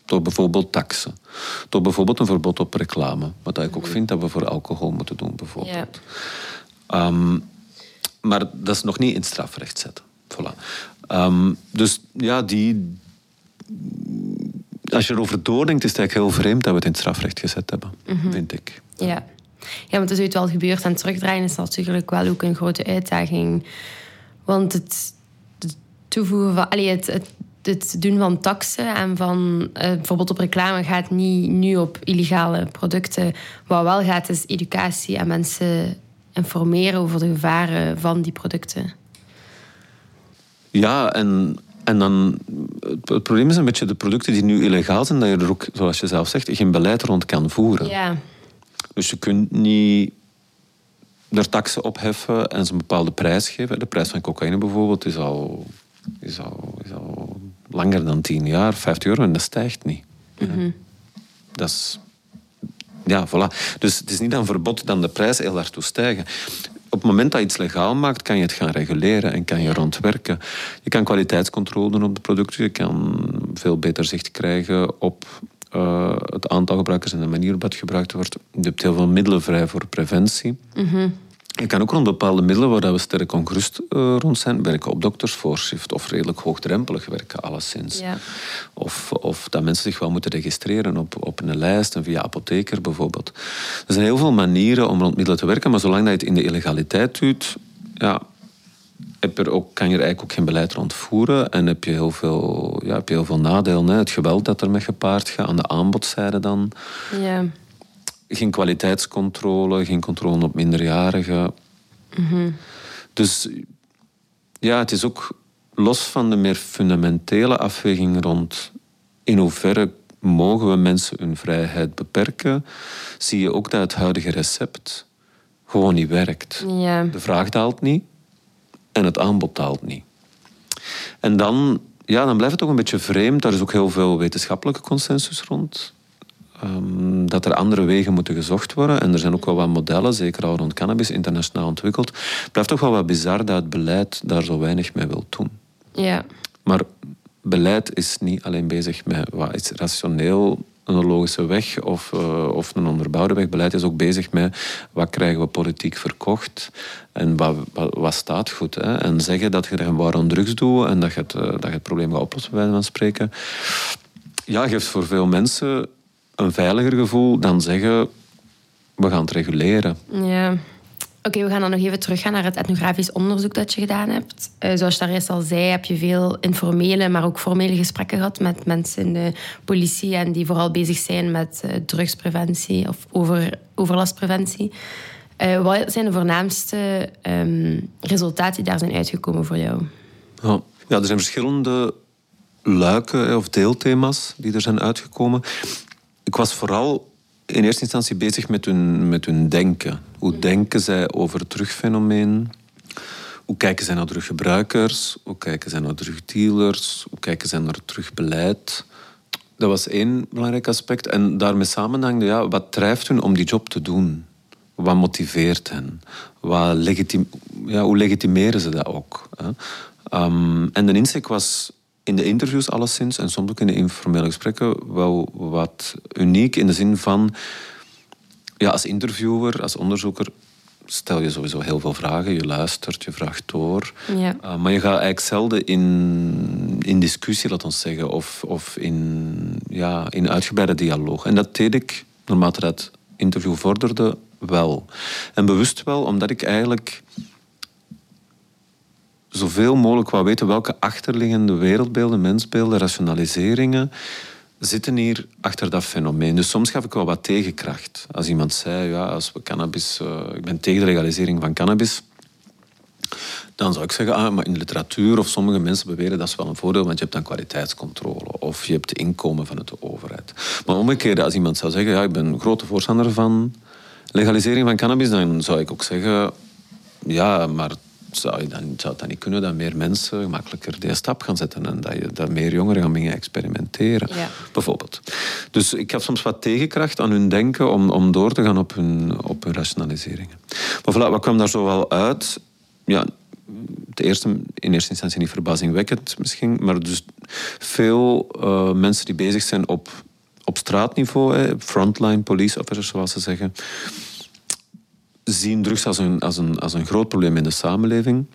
Door bijvoorbeeld taxen. Door bijvoorbeeld een verbod op reclame. Wat ik ook vind dat we voor alcohol moeten doen, bijvoorbeeld. Ja. Um, maar dat is nog niet in strafrecht zetten. Voilà. Um, dus ja, die, als je erover doordenkt, is het eigenlijk heel vreemd dat we het in het strafrecht gezet hebben, mm vind ik. Ja. ja, want als het wel gebeurt en terugdraaien is natuurlijk wel ook een grote uitdaging. Want het, het toevoegen van... Allee, het, het, het doen van taxen en van uh, bijvoorbeeld op reclame gaat niet nu op illegale producten. Wat wel gaat, is educatie en mensen informeren over de gevaren van die producten. Ja, en en dan, het probleem is een beetje de producten die nu illegaal zijn, dat je er ook, zoals je zelf zegt, geen beleid rond kan voeren. Ja. Dus je kunt niet er taxen opheffen en ze een bepaalde prijs geven. De prijs van cocaïne bijvoorbeeld is al, is al, is al langer dan tien jaar, 50 euro, en dat stijgt niet. Mm Dat is... Ja, voilà. Dus het is niet een verbod dat de prijs heel hard toe stijgen op het moment dat je iets legaal maakt, kan je het gaan reguleren en kan je rondwerken. Je kan kwaliteitscontrole doen op de producten, je kan veel beter zicht krijgen op uh, het aantal gebruikers en de manier waarop het gebruikt wordt. Je hebt heel veel middelen vrij voor preventie. Mm je kan ook rond bepaalde middelen waar we sterk ongerust uh, rond zijn, werken op doktersvoorschrift of redelijk hoogdrempelig werken, alleszins. Ja. Of, of dat mensen zich wel moeten registreren op, op een lijst en via apotheker bijvoorbeeld. Er zijn heel veel manieren om rond middelen te werken, maar zolang dat je het in de illegaliteit doet, ja, heb er ook, kan je er eigenlijk ook geen beleid rond voeren en heb je heel veel, ja, heb je heel veel nadelen. Hè? Het geweld dat er met gepaard gaat, aan de aanbodzijde dan. Ja geen kwaliteitscontrole, geen controle op minderjarigen. Dus ja, het is ook los van de meer fundamentele afweging rond in hoeverre mogen we mensen hun vrijheid beperken, zie je ook dat het huidige recept gewoon niet werkt. Ja. De vraag daalt niet en het aanbod daalt niet. En dan, ja, dan blijft het toch een beetje vreemd. Daar is ook heel veel wetenschappelijke consensus rond. Um, dat er andere wegen moeten gezocht worden. En er zijn ook wel wat modellen, zeker al rond cannabis, internationaal ontwikkeld. Het blijft toch wel wat bizar dat het beleid daar zo weinig mee wil doen. Ja. Maar beleid is niet alleen bezig met wat is rationeel een logische weg of, uh, of een onderbouwde weg. Beleid is ook bezig met wat krijgen we politiek verkocht en wat, wat, wat staat goed. Hè? En zeggen dat je er een aan drugs doet en dat je, het, uh, dat je het probleem gaat oplossen, bij wijze van spreken. Ja, geeft voor veel mensen een veiliger gevoel dan zeggen we gaan het reguleren. Ja. Oké, we gaan dan nog even teruggaan naar het etnografisch onderzoek dat je gedaan hebt. Uh, zoals je daar eerst al zei, heb je veel informele, maar ook formele gesprekken gehad met mensen in de politie en die vooral bezig zijn met uh, drugspreventie of over, overlastpreventie. Uh, wat zijn de voornaamste um, resultaten die daar zijn uitgekomen voor jou? Ja, ja er zijn verschillende luiken of deelthema's die er zijn uitgekomen ik was vooral in eerste instantie bezig met hun, met hun denken. Hoe denken zij over het terugfenomeen? Hoe kijken zij naar teruggebruikers? Hoe kijken zij naar terugdealers? Hoe kijken zij naar terugbeleid? Dat was één belangrijk aspect. En daarmee samenhangde, ja, wat drijft hun om die job te doen? Wat motiveert hen? Wat legitim ja, hoe legitimeren ze dat ook? Hè? Um, en de insteek was in de interviews alleszins en soms ook in de informele gesprekken wel wat uniek in de zin van ja, als interviewer, als onderzoeker, stel je sowieso heel veel vragen. Je luistert, je vraagt door. Ja. Uh, maar je gaat eigenlijk zelden in, in discussie, laat ons zeggen, of, of in, ja, in uitgebreide dialoog. En dat deed ik, naarmate dat interview vorderde, wel. En bewust wel, omdat ik eigenlijk zoveel mogelijk wou weten welke achterliggende wereldbeelden, mensbeelden, rationaliseringen zitten hier achter dat fenomeen. Dus soms gaf ik wel wat tegenkracht. Als iemand zei, ja, als we cannabis, uh, ik ben tegen de legalisering van cannabis, dan zou ik zeggen, ah, maar in de literatuur of sommige mensen beweren dat is wel een voordeel, want je hebt dan kwaliteitscontrole of je hebt inkomen van de overheid. Maar omgekeerd, als iemand zou zeggen, ja, ik ben een grote voorstander van legalisering van cannabis, dan zou ik ook zeggen, ja, maar zou, je dan, zou het dan niet kunnen dat meer mensen gemakkelijker die stap gaan zetten en dat, je, dat meer jongeren gaan beginnen experimenteren, Ja. bijvoorbeeld. Dus ik gaf soms wat tegenkracht aan hun denken om, om door te gaan op hun, op hun rationaliseringen. Maar voilà, wat kwam daar zo wel uit? Ja, de eerste, in eerste instantie niet verbazingwekkend misschien, maar dus veel eh, mensen die bezig zijn op, op straatniveau, hè, frontline police officers zoals ze zeggen, zien drugs als een, als, een, als een groot probleem in de samenleving.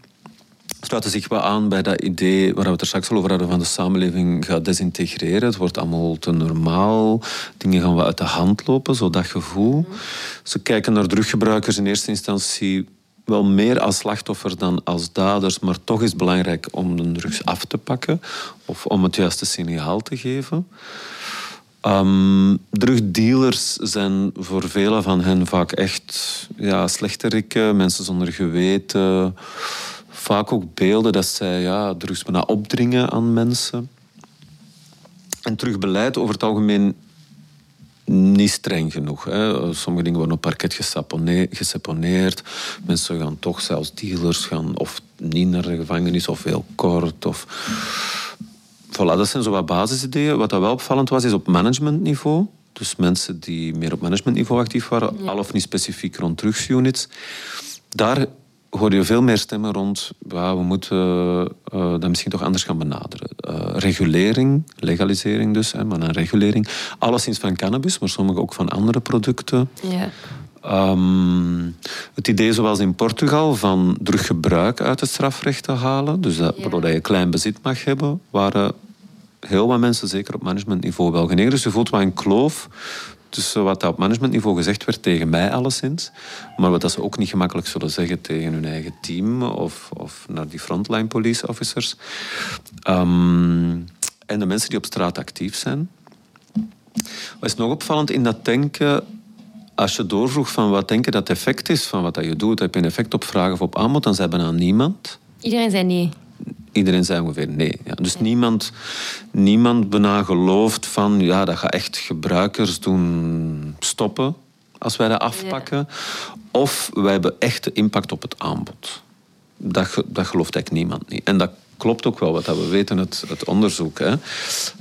Sluiten zich wel aan bij dat idee waar we het er straks al over hadden van de samenleving gaat desintegreren. Het wordt allemaal te normaal. Dingen gaan wat uit de hand lopen, zo dat gevoel. Ze kijken naar druggebruikers in eerste instantie wel meer als slachtoffer dan als daders, maar toch is het belangrijk om de drugs af te pakken of om het juiste signaal te geven. Um, drugdealers zijn voor velen van hen vaak echt ja, slechterikken, mensen zonder geweten. Vaak ook beelden dat zij ja, drugs bijna opdringen aan mensen. En terugbeleid over het algemeen niet streng genoeg. Hè. Sommige dingen worden op parket geseponeerd. Mensen gaan toch zelfs dealers gaan of niet naar de gevangenis of heel kort. Of... Voilà, dat zijn zo wat basisideeën. Wat dat wel opvallend was, is op managementniveau. Dus mensen die meer op managementniveau actief waren, Ja. al of niet specifiek rond drugsunits. Daar hoor je veel meer stemmen rond. Ja, we moeten eh, dat misschien toch anders gaan benaderen. Eh, regulering, legalisering dus, hè, maar een regulering. Alleszins van cannabis, maar sommige ook van andere producten. Ja. Ehm, het idee zoals in Portugal van druggebruik uit het strafrecht te halen, dus dat, waardoor dat je klein bezit mag hebben, waren heel wat mensen, zeker op managementniveau, wel geneigd. Dus je voelt wel een kloof tussen wat dat op managementniveau gezegd werd tegen mij alleszins, maar wat dat ze ook niet gemakkelijk zullen zeggen tegen hun eigen team of, of naar die frontline police officers. Ehm, en de mensen die op straat actief zijn. Wat is nog opvallend in dat denken? Als je doorvroeg van wat denken dat effect is van wat dat je doet, heb je een effect op vraag of op aanbod, dan zei bijna niemand. Iedereen zei nee. Iedereen zei ongeveer nee. Ja. Dus niemand, niemand bijna gelooft van ja, dat gaat echt gebruikers doen stoppen als wij dat afpakken. Of wij hebben echte impact op het aanbod. Dat, dat gelooft eigenlijk niemand niet. En dat klopt ook wel, wat dat we weten uit het onderzoek. Hè.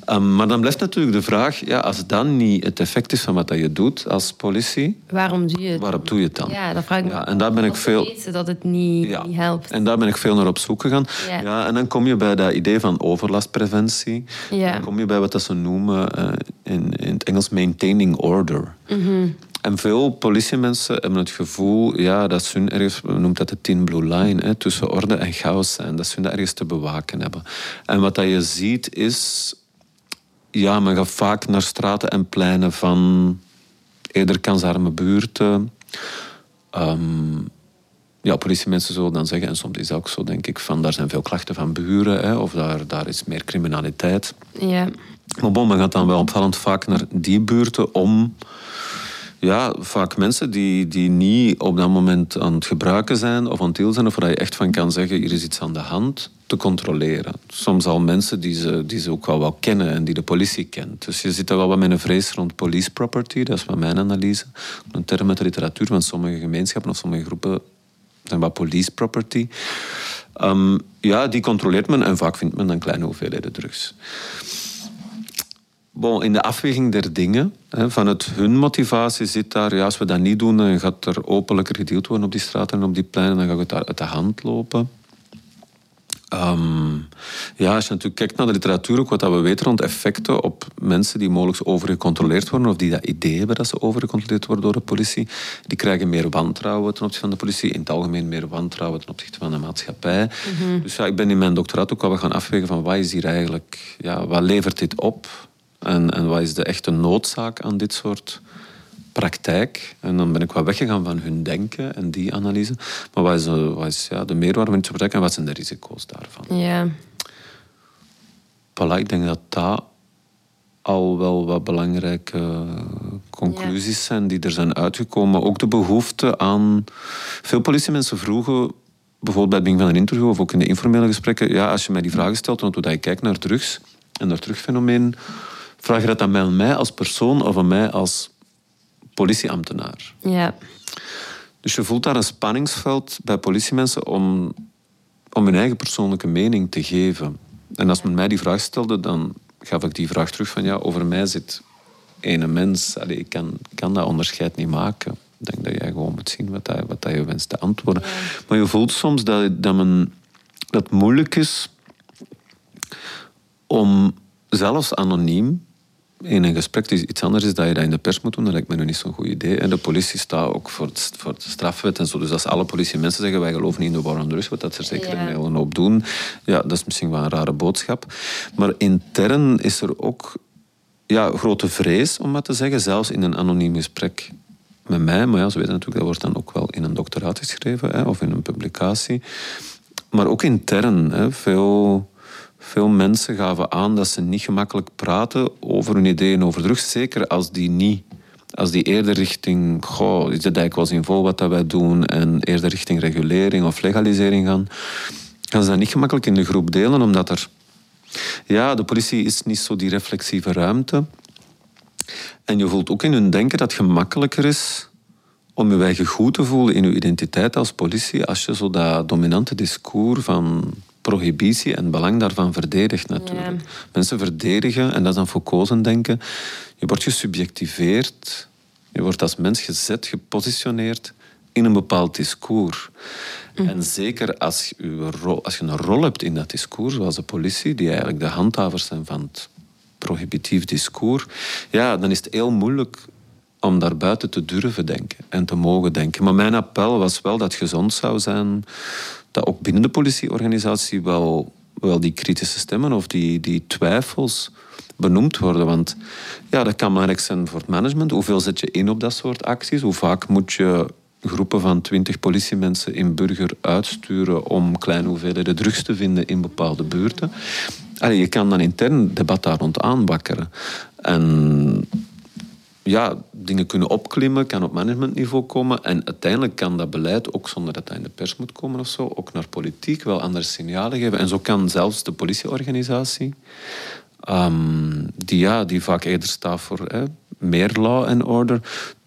Ehm, maar dan blijft natuurlijk de vraag, ja, als dat niet het effect is van wat dat je doet als politie, Waarom doe je het? waarop doe je het dan? Ja, dat vraag ik me Ja, en daar ben ik veel... weten dat het niet, Ja. niet helpt. En daar ben ik veel naar op zoek gegaan. Ja. Ja. en dan kom je bij dat idee van overlastpreventie. Ja. Dan kom je bij wat dat ze noemen eh, in, in het Engels maintaining order. Mhm. En veel politiemensen hebben het gevoel ja, dat ze hun ergens, we noemen dat de thin blue line, hè, tussen orde en chaos zijn. Dat ze hun dat ergens te bewaken hebben. En wat dat je ziet is, ja, men gaat vaak naar straten en pleinen van eerder kansarme buurten. Ehm, ja, politiemensen zullen dan zeggen, en soms is dat ook zo, denk ik, van daar zijn veel klachten van buren, hè, of daar, daar is meer criminaliteit. Ja. Maar bon, men gaat dan wel opvallend vaak naar die buurten om ja, vaak mensen die, die niet op dat moment aan het gebruiken zijn of aan het dealen zijn, of waar je echt van kan zeggen, hier is iets aan de hand, te controleren. Soms al mensen die ze, die ze ook wel wel kennen en die de politie kent. Dus je zit er wel wat met een vrees rond police property, dat is van mijn analyse. Een term uit literatuur, want sommige gemeenschappen of sommige groepen zijn wat police property. Ehm, ja, die controleert men en vaak vindt men dan kleine hoeveelheden drugs. Bon, in de afweging der dingen, hè, vanuit hun motivatie zit daar, ja, als we dat niet doen, dan gaat er openlijker gedeeld worden op die straten en op die pleinen, dan gaat het daar uit de hand lopen. Ehm, ja, als je natuurlijk kijkt naar de literatuur, ook wat we weten rond effecten op mensen die mogelijk overgecontroleerd worden, of die dat idee hebben dat ze overgecontroleerd worden door de politie, die krijgen meer wantrouwen ten opzichte van de politie, in het algemeen meer wantrouwen ten opzichte van de maatschappij. Mhm. Dus ja, ik ben in mijn doctoraat ook al gaan afwegen van wat is hier eigenlijk, ja, wat levert dit op? En, en wat is de echte noodzaak aan dit soort praktijk. En dan ben ik wat weggegaan van hun denken en die analyse. Maar wat is, wat is ja, de meerwaarde van die praktijk en wat zijn de risico's daarvan? Ja. Voilà, ik denk dat dat al wel wat belangrijke conclusies zijn die er zijn uitgekomen. Ook de behoefte aan... Veel politiemensen vroegen, bijvoorbeeld bij het begin van een interview of ook in de informele gesprekken, ja, als je mij die vragen stelt, want hoe je kijkt naar drugs en naar terugfenomeen, vraag je dat aan mij als persoon of aan mij als politieambtenaar. Ja. Dus je voelt daar een spanningsveld bij politiemensen om, om hun eigen persoonlijke mening te geven. En als men mij die vraag stelde, dan gaf ik die vraag terug van ja, over mij zit ene mens. Allee, ik kan, kan dat onderscheid niet maken. Ik denk dat jij gewoon moet zien wat, dat, wat dat je wenst te antwoorden. Maar je voelt soms dat, dat, men, dat het moeilijk is om zelfs anoniem in een gesprek is iets anders is dat je dat in de pers moet doen. Dat lijkt me nu niet zo'n goed idee. En de politie staat ook voor, het, voor de strafwet en zo. Dus als alle politiemensen zeggen wij geloven niet in de war on wat dat ze er zeker een hele hoop doen, ja, dat is misschien wel een rare boodschap. Maar intern is er ook ja, grote vrees, om maar te zeggen, zelfs in een anoniem gesprek met mij. Maar ja, ze weten natuurlijk, dat wordt dan ook wel in een doctoraat geschreven hè, of in een publicatie. Maar ook intern, hè, veel veel mensen gaven aan dat ze niet gemakkelijk praten over hun ideeën over drugs. Zeker als die niet als die eerder richting, goh, is het eigenlijk wel zinvol wat dat wij doen, en eerder richting regulering of legalisering gaan, gaan ze dat niet gemakkelijk in de groep delen, omdat er, ja, de politie is niet zo die reflexieve ruimte. En je voelt ook in hun denken dat het gemakkelijker is om je eigen goed te voelen in je identiteit als politie, als je zo dat dominante discours van prohibitie en het belang daarvan verdedigt natuurlijk. Mensen verdedigen, en dat is dan Foucault's denken, je wordt gesubjectiveerd, je wordt als mens gezet, gepositioneerd in een bepaald discours. Mhm. En zeker als je, als je een rol hebt in dat discours, zoals de politie, die eigenlijk de handhavers zijn van het prohibitief discours, ja, dan is het heel moeilijk om daar buiten te durven denken en te mogen denken. Maar mijn appel was wel dat gezond zou zijn dat ook binnen de politieorganisatie wel, wel die kritische stemmen of die, die twijfels benoemd worden. Want ja, dat kan belangrijk zijn voor het management. Hoeveel zet je in op dat soort acties? Hoe vaak moet je groepen van twintig politiemensen in burger uitsturen om kleine hoeveelheden drugs te vinden in bepaalde buurten? Allee, je kan dan intern debat daar rond aanbakkeren. En ja, dingen kunnen opklimmen, kan op managementniveau komen. En uiteindelijk kan dat beleid, ook zonder dat dat in de pers moet komen of zo, ook naar politiek wel andere signalen geven. En zo kan zelfs de politieorganisatie, um, die, ja, die vaak eerder staat voor meer law and order,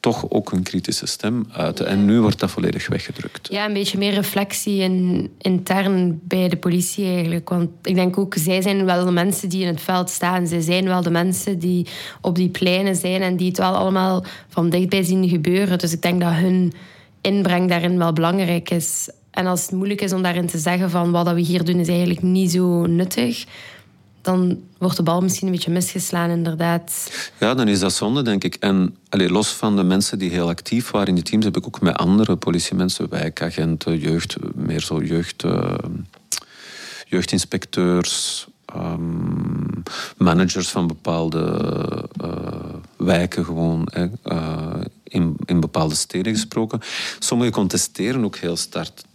toch ook een kritische stem uiten. En nu wordt dat volledig weggedrukt. Ja, een beetje meer reflectie in, intern bij de politie eigenlijk. Want ik denk ook, zij zijn wel de mensen die in het veld staan. Zij zijn wel de mensen die op die pleinen zijn en die het wel allemaal van dichtbij zien gebeuren. Dus ik denk dat hun inbreng daarin wel belangrijk is. En als het moeilijk is om daarin te zeggen van wat we hier doen is eigenlijk niet zo nuttig, dan wordt de bal misschien een beetje misgeslaan, inderdaad. Ja, dan is dat zonde, denk ik. En los van de mensen die heel actief waren in de teams, heb ik ook met andere politiemensen, wijkagenten, jeugd, meer zo jeugd, uh, jeugdinspecteurs, um, managers van bepaalde uh, wijken gewoon, uh, in, in bepaalde steden gesproken. Sommigen contesteren ook heel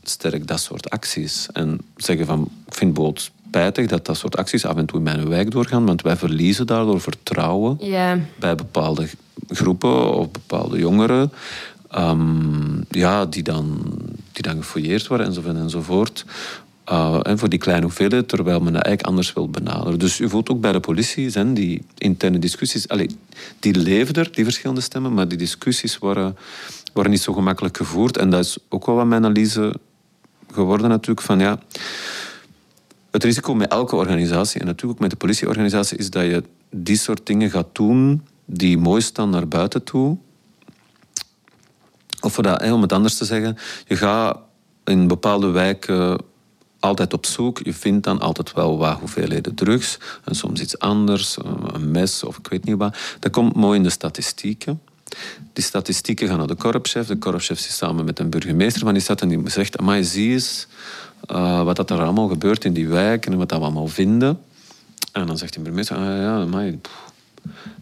sterk, dat soort acties. En zeggen van, ik vind boot spijtig dat dat soort acties af en toe in mijn wijk doorgaan, want wij verliezen daardoor vertrouwen bij bepaalde groepen of bepaalde jongeren. Um, ja, die dan, die dan gefouilleerd worden enzovoort enzovoort. Uh, en voor die kleine hoeveelheid, terwijl men dat eigenlijk anders wil benaderen. Dus u voelt ook bij de politie zijn die interne discussies, allez, die leven er, die verschillende stemmen, maar die discussies worden, worden niet zo gemakkelijk gevoerd. En dat is ook wel wat mijn analyse geworden natuurlijk, van ja, het risico met elke organisatie, en natuurlijk ook met de politieorganisatie, is dat je die soort dingen gaat doen die mooi staan naar buiten toe. Of dat, om het anders te zeggen, je gaat in bepaalde wijken altijd op zoek. Je vindt dan altijd wel wat hoeveelheden drugs. En soms iets anders, een mes of ik weet niet wat. Dat komt mooi in de statistieken. Die statistieken gaan naar de korpschef. De korpschef zit samen met een burgemeester van die stad en die zegt... Amai, zie eens uh, wat dat er allemaal gebeurt in die wijk en wat dat we allemaal vinden. En dan zegt die burgemeester... Ah, ja, amai,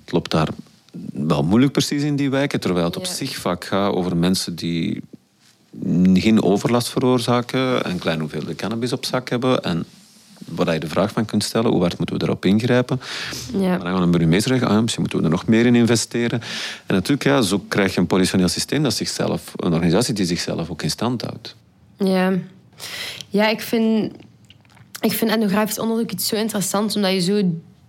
het loopt daar wel moeilijk precies in die wijken. Terwijl het op zich vaak gaat over mensen die geen overlast veroorzaken, een kleine hoeveelheid cannabis op zak hebben en waar je de vraag van kunt stellen, hoe hard moeten we daarop ingrijpen? Ja. Maar dan gaan een burgemeester zeggen, ah, misschien moeten we er nog meer in investeren. En natuurlijk, ja, zo krijg je een politioneel systeem dat zichzelf, een organisatie die zichzelf ook in stand houdt. Ja, ja ik vind, ik vind etnografisch onderzoek iets zo interessant, omdat je zo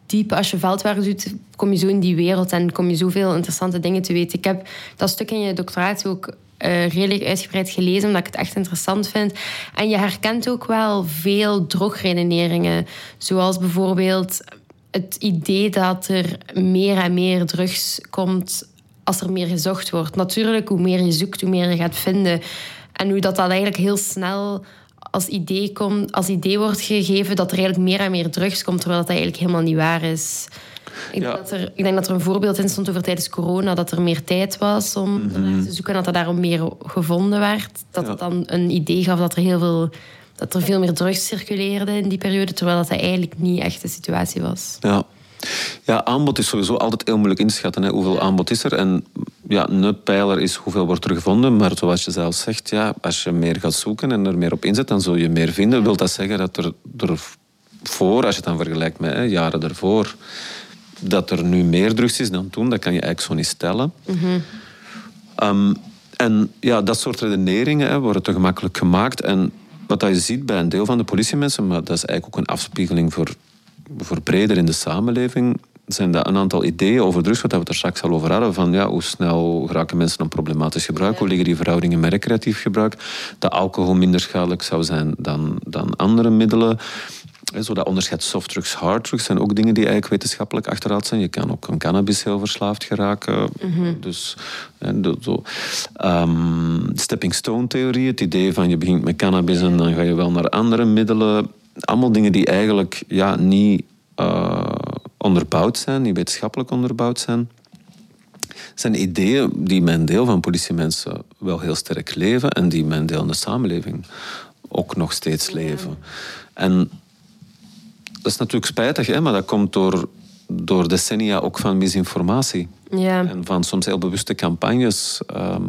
diep, als je veldwerk doet, kom je zo in die wereld en kom je zoveel interessante dingen te weten. Ik heb dat stuk in je doctoraat ook uh, redelijk uitgebreid gelezen, omdat ik het echt interessant vind. En je herkent ook wel veel drogredeneringen. Zoals bijvoorbeeld het idee dat er meer en meer drugs komt als er meer gezocht wordt. Natuurlijk, hoe meer je zoekt, hoe meer je gaat vinden. En hoe dat, dat eigenlijk heel snel als idee, komt, als idee wordt gegeven dat er eigenlijk meer en meer drugs komt, terwijl dat eigenlijk helemaal niet waar is. Ik, denk dat er, ik denk dat er een voorbeeld in stond over tijdens corona, dat er meer tijd was om mm te zoeken, dat er daarom meer gevonden werd. Dat het dan een idee gaf dat er heel veel dat er veel meer drugs circuleerden in die periode, terwijl dat eigenlijk niet echt de situatie was. Ja. Ja, aanbod is sowieso altijd heel moeilijk in te schatten. Hè. Hoeveel aanbod is er? En ja, een pijler is hoeveel wordt er gevonden. Maar zoals je zelf zegt, ja, als je meer gaat zoeken en er meer op inzet, dan zul je meer vinden. Wil dat zeggen dat er, ervoor, als je het dan vergelijkt met hè, jaren ervoor, dat er nu meer drugs is dan toen, dat kan je eigenlijk zo niet stellen. Ehm, en ja, dat soort redeneringen hè, worden te gemakkelijk gemaakt. En wat je ziet bij een deel van de politiemensen, maar dat is eigenlijk ook een afspiegeling voor, voor breder in de samenleving, zijn dat een aantal ideeën over drugs, wat we het er straks al over hadden, van ja, hoe snel geraken mensen aan problematisch gebruik, hoe liggen die verhoudingen met recreatief gebruik, dat alcohol minder schadelijk zou zijn dan, dan andere middelen. Zo dat onderscheid softdrugs, harddrugs zijn ook dingen die eigenlijk wetenschappelijk achterhaald zijn. Je kan ook aan cannabis heel verslaafd geraken. Mhm. Dus zo. Um, stepping stone theorie, het idee van je begint met cannabis en dan ga je wel naar andere middelen. Allemaal dingen die eigenlijk ja, niet uh, onderbouwd zijn, niet wetenschappelijk onderbouwd zijn zijn ideeën die mijn deel van politiemensen wel heel sterk leven en die mijn deel in de samenleving ook nog steeds leven. En dat is natuurlijk spijtig, hè, maar dat komt door, door decennia ook van misinformatie. Ja. En van soms heel bewuste campagnes. Ehm,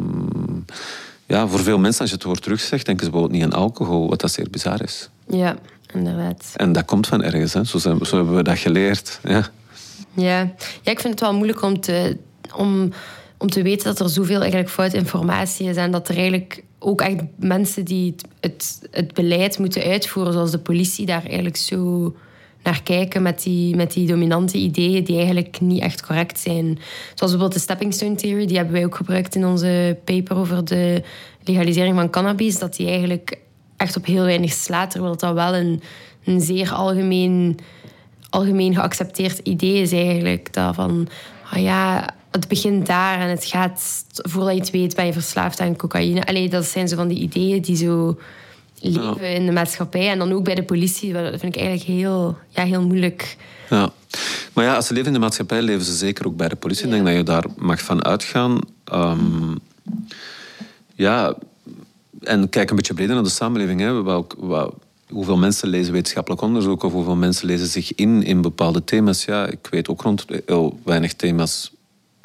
ja, voor veel mensen, als je het woord terug zegt, denken ze bijvoorbeeld niet aan alcohol, wat dat zeer bizar is. Ja, inderdaad. En dat komt van ergens, hè. Zo, zijn, zo hebben we dat geleerd. Ja. Ja. ja, ik vind het wel moeilijk om te, om, om te weten dat er zoveel eigenlijk foute informatie is en dat er eigenlijk ook echt mensen die het, het, het beleid moeten uitvoeren, zoals de politie, daar eigenlijk zo naar kijken met die, met die dominante ideeën die eigenlijk niet echt correct zijn. Zoals bijvoorbeeld de stepping stone theory, die hebben wij ook gebruikt in onze paper over de legalisering van cannabis, dat die eigenlijk echt op heel weinig slaat, terwijl dat wel een, een zeer algemeen, algemeen geaccepteerd idee is eigenlijk. Dat van, ah ja, het begint daar en het gaat, voordat je het weet, ben je verslaafd aan cocaïne. Allee, dat zijn zo van die ideeën die zo leven in de maatschappij. En dan ook bij de politie. Dat vind ik eigenlijk heel, ja, heel moeilijk. Ja. Maar ja, als ze leven in de maatschappij, leven ze zeker ook bij de politie. Ik denk dat je daar mag van uitgaan. Um, ja, en kijk een beetje breder naar de samenleving. Hè. Welk, wel, hoeveel mensen lezen wetenschappelijk onderzoek of hoeveel mensen lezen zich in in bepaalde thema's. Ja, ik weet ook rond heel weinig thema's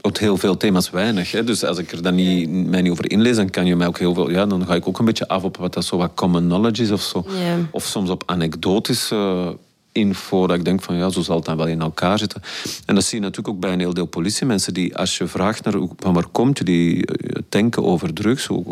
tot heel veel thema's weinig. Hè. Dus als ik er dan niet, mij niet over inlees, dan kan je mij ook heel veel... Ja, dan ga ik ook een beetje af op wat dat zo wat common knowledge is of zo. Of soms op anekdotische info, dat ik denk van ja, zo zal het dan wel in elkaar zitten. En dat zie je natuurlijk ook bij een heel deel politiemensen die, als je vraagt naar van waar komt je, die eh, denken over drugs, hoe,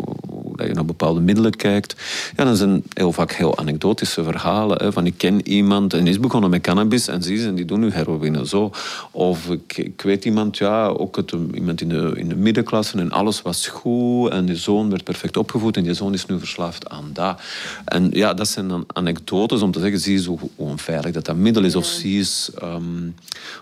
dat je naar bepaalde middelen kijkt. Ja, dan zijn heel vaak heel anekdotische verhalen. Hè, van ik ken iemand en is begonnen met cannabis en zie ze, en die doen nu heroïne zo. Of ik, ik weet iemand, ja, ook het, iemand in de, in de middenklasse en alles was goed en die zoon werd perfect opgevoed en die zoon is nu verslaafd aan dat. En ja, dat zijn dan anekdotes om te zeggen, zie je hoe onveilig dat dat middel is. Of zie je um,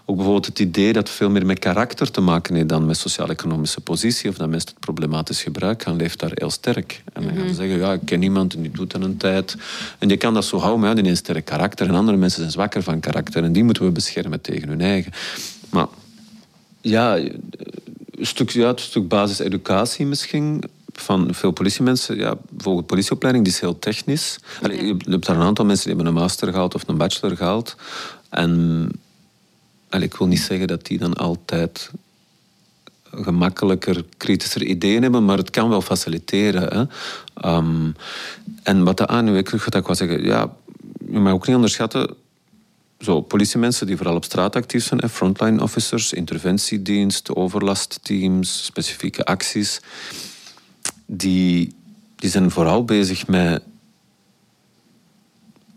ook bijvoorbeeld het idee dat veel meer met karakter te maken heeft dan met sociaal-economische positie of dat mensen het problematisch gebruik gaan, leeft daar heel sterk. En dan gaan ze zeggen, ja, ik ken iemand en die doet dat een tijd. En je kan dat zo houden, maar ja, die heeft een sterk karakter. En andere mensen zijn zwakker van karakter. En die moeten we beschermen tegen hun eigen. Maar ja, een stuk, ja, een stuk basiseducatie misschien van veel politiemensen, ja, bijvoorbeeld politieopleiding, die is heel technisch. Allee, je hebt daar een aantal mensen die hebben een master gehaald of een bachelor gehaald. En allee, ik wil niet zeggen dat die dan altijd gemakkelijker, kritischer ideeën hebben, maar het kan wel faciliteren. Hè. Ehm, en wat de ik ga ik wel zeggen, ja, je mag ook niet onderschatten, zo, politiemensen die vooral op straat actief zijn, frontline officers, interventiedienst, overlastteams, specifieke acties, die, die zijn vooral bezig met,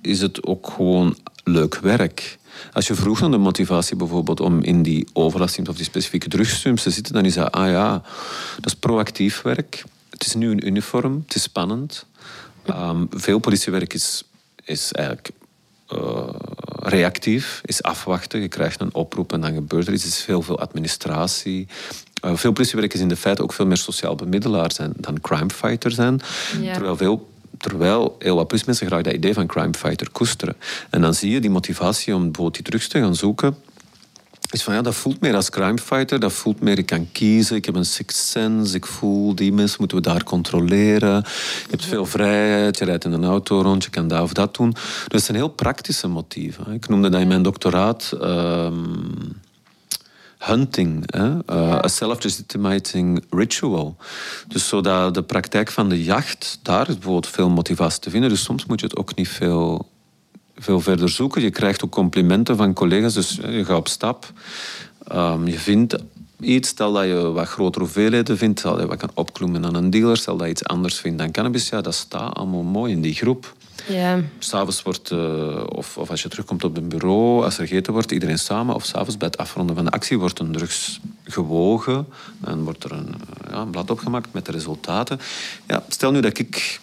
is het ook gewoon leuk werk? Als je vroeg naar de motivatie bijvoorbeeld om in die overlastteams of die specifieke drugsteams te zitten, dan is dat, ah ja, dat is proactief werk. Het is nu een uniform, het is spannend. Ehm, veel politiewerk is, is eigenlijk uh, reactief, is afwachten. Je krijgt een oproep en dan gebeurt er iets. Het is veel, veel administratie. Uh, veel politiewerk is in de feite ook veel meer sociaal bemiddelaar zijn dan crimefighter zijn. Ja. Terwijl veel Terwijl heel wat politiemensen graag dat idee van crimefighter koesteren. En dan zie je die motivatie om bijvoorbeeld die drugs te gaan zoeken is van ja, dat voelt meer als crimefighter. Dat voelt meer, ik kan kiezen, ik heb een sixth sense, ik voel die mensen, moeten we daar controleren. Je hebt veel vrijheid, je rijdt in een auto rond, je kan dat of dat doen. Dus het zijn heel praktische motieven. Ik noemde dat in mijn doctoraat um, hunting, hè? Uh, a self-legitimating ritual. Dus zodat de praktijk van de jacht, daar is bijvoorbeeld veel motivatie te vinden. Dus soms moet je het ook niet veel veel verder zoeken. Je krijgt ook complimenten van collega's, dus je gaat op stap. Um, je vindt iets, stel dat je wat grotere hoeveelheden vindt, stel dat je wat kan opkloemen aan een dealer, stel dat je iets anders vindt dan cannabis, ja, dat staat allemaal mooi in die groep. Ja. S'avonds wordt, uh, of, of als je terugkomt op een bureau, als er gegeten wordt, iedereen samen, of s'avonds bij het afronden van de actie wordt een drugs gewogen en wordt er een, ja, een blad opgemaakt met de resultaten. Ja, stel nu dat ik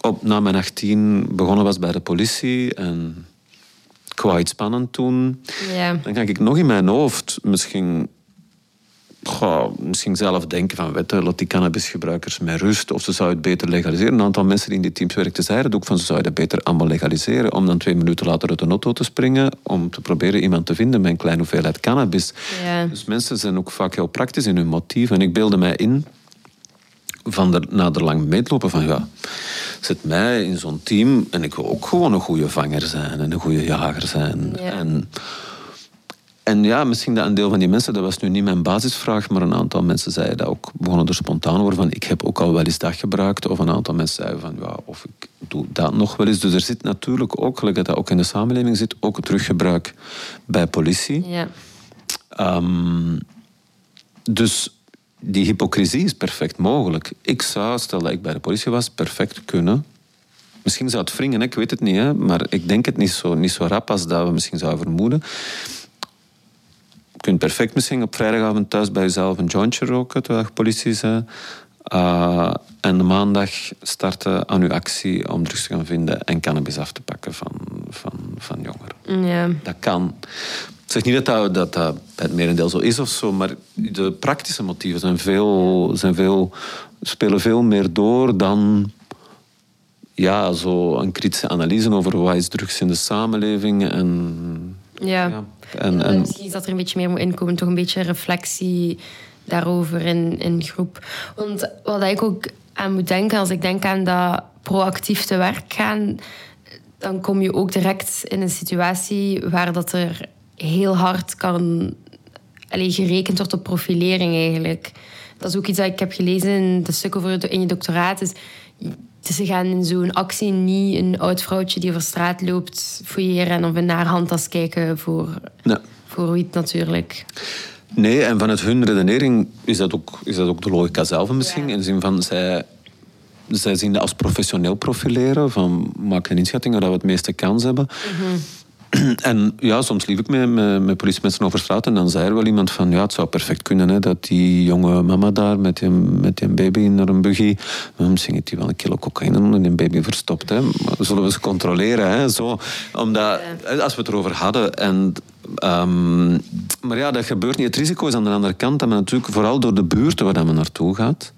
op, na mijn 18 begonnen was bij de politie en kwijt spannend toen. Ja. Dan kan ik nog in mijn hoofd misschien, goh, misschien zelf denken van wetten, laat die cannabisgebruikers met rust of ze zouden het beter legaliseren. Een aantal mensen die in die teams werkten zeiden ook van ze zouden het beter allemaal legaliseren om dan twee minuten later uit de auto te springen om te proberen iemand te vinden met een kleine hoeveelheid cannabis. Ja. Dus mensen zijn ook vaak heel praktisch in hun motief. En ik beelde mij in van na er lang meetlopen van ja, zet mij in zo'n team en ik wil ook gewoon een goede vanger zijn en een goede jager zijn. En, en ja, misschien dat een deel van die mensen, dat was nu niet mijn basisvraag, maar een aantal mensen zeiden dat ook, begonnen er spontaan over van ik heb ook al wel eens dat gebruikt. Of een aantal mensen zeiden van ja, of ik doe dat nog wel eens. Dus er zit natuurlijk ook, gelukkig dat ook in de samenleving zit, ook teruggebruik bij politie. Ja. Um, dus die hypocrisie is perfect mogelijk. Ik zou, stel dat ik bij de politie was, perfect kunnen. Misschien zou het wringen, ik weet het niet, hè, maar ik denk het niet zo, niet zo rap als dat we misschien zouden vermoeden. Je kunt perfect misschien op vrijdagavond thuis bij jezelf een jointje roken, terwijl je politie is. Uh, en maandag starten aan uw actie om drugs te gaan vinden en cannabis af te pakken van, van, van jongeren. Ja. Dat kan. Ik zeg niet dat dat, dat bij het merendeel zo is of zo, maar de praktische motieven zijn veel, zijn veel, spelen veel meer door dan ja, zo een kritische analyse over wat is drugs in de samenleving. En, ja, ja. En, en, misschien is dat er een beetje meer moet inkomen, toch een beetje reflectie daarover in, in groep. Want wat ik ook aan moet denken, als ik denk aan dat proactief te werk gaan, dan kom je ook direct in een situatie waar dat er heel hard kan allez, gerekend wordt op profilering eigenlijk. Dat is ook iets dat ik heb gelezen in de stuk over in je doctoraat. Dus, dus ze gaan in zo'n actie niet een oud vrouwtje die over straat loopt fouilleren of in haar handtas kijken voor, ja. voor wie het natuurlijk. Nee, en vanuit hun redenering is dat ook, is dat ook de logica zelf misschien. In de zin van, zij, zij zien dat als professioneel profileren. Van, maak een inschatting waar we het meeste kans hebben. Mm En ja, soms liep ik met, met, met politiemensen over straat en dan zei er wel iemand van ja, het zou perfect kunnen hè, dat die jonge mama daar met die, met die baby naar een buggy, misschien heeft hij wel een kilo cocaïne onder die baby verstopt. Hè. Maar zullen we ze controleren? Hè, zo. Omdat, als we het erover hadden en... Um, maar ja, dat gebeurt niet. Het risico is aan de andere kant dat men natuurlijk vooral door de buurten waar men naartoe gaat.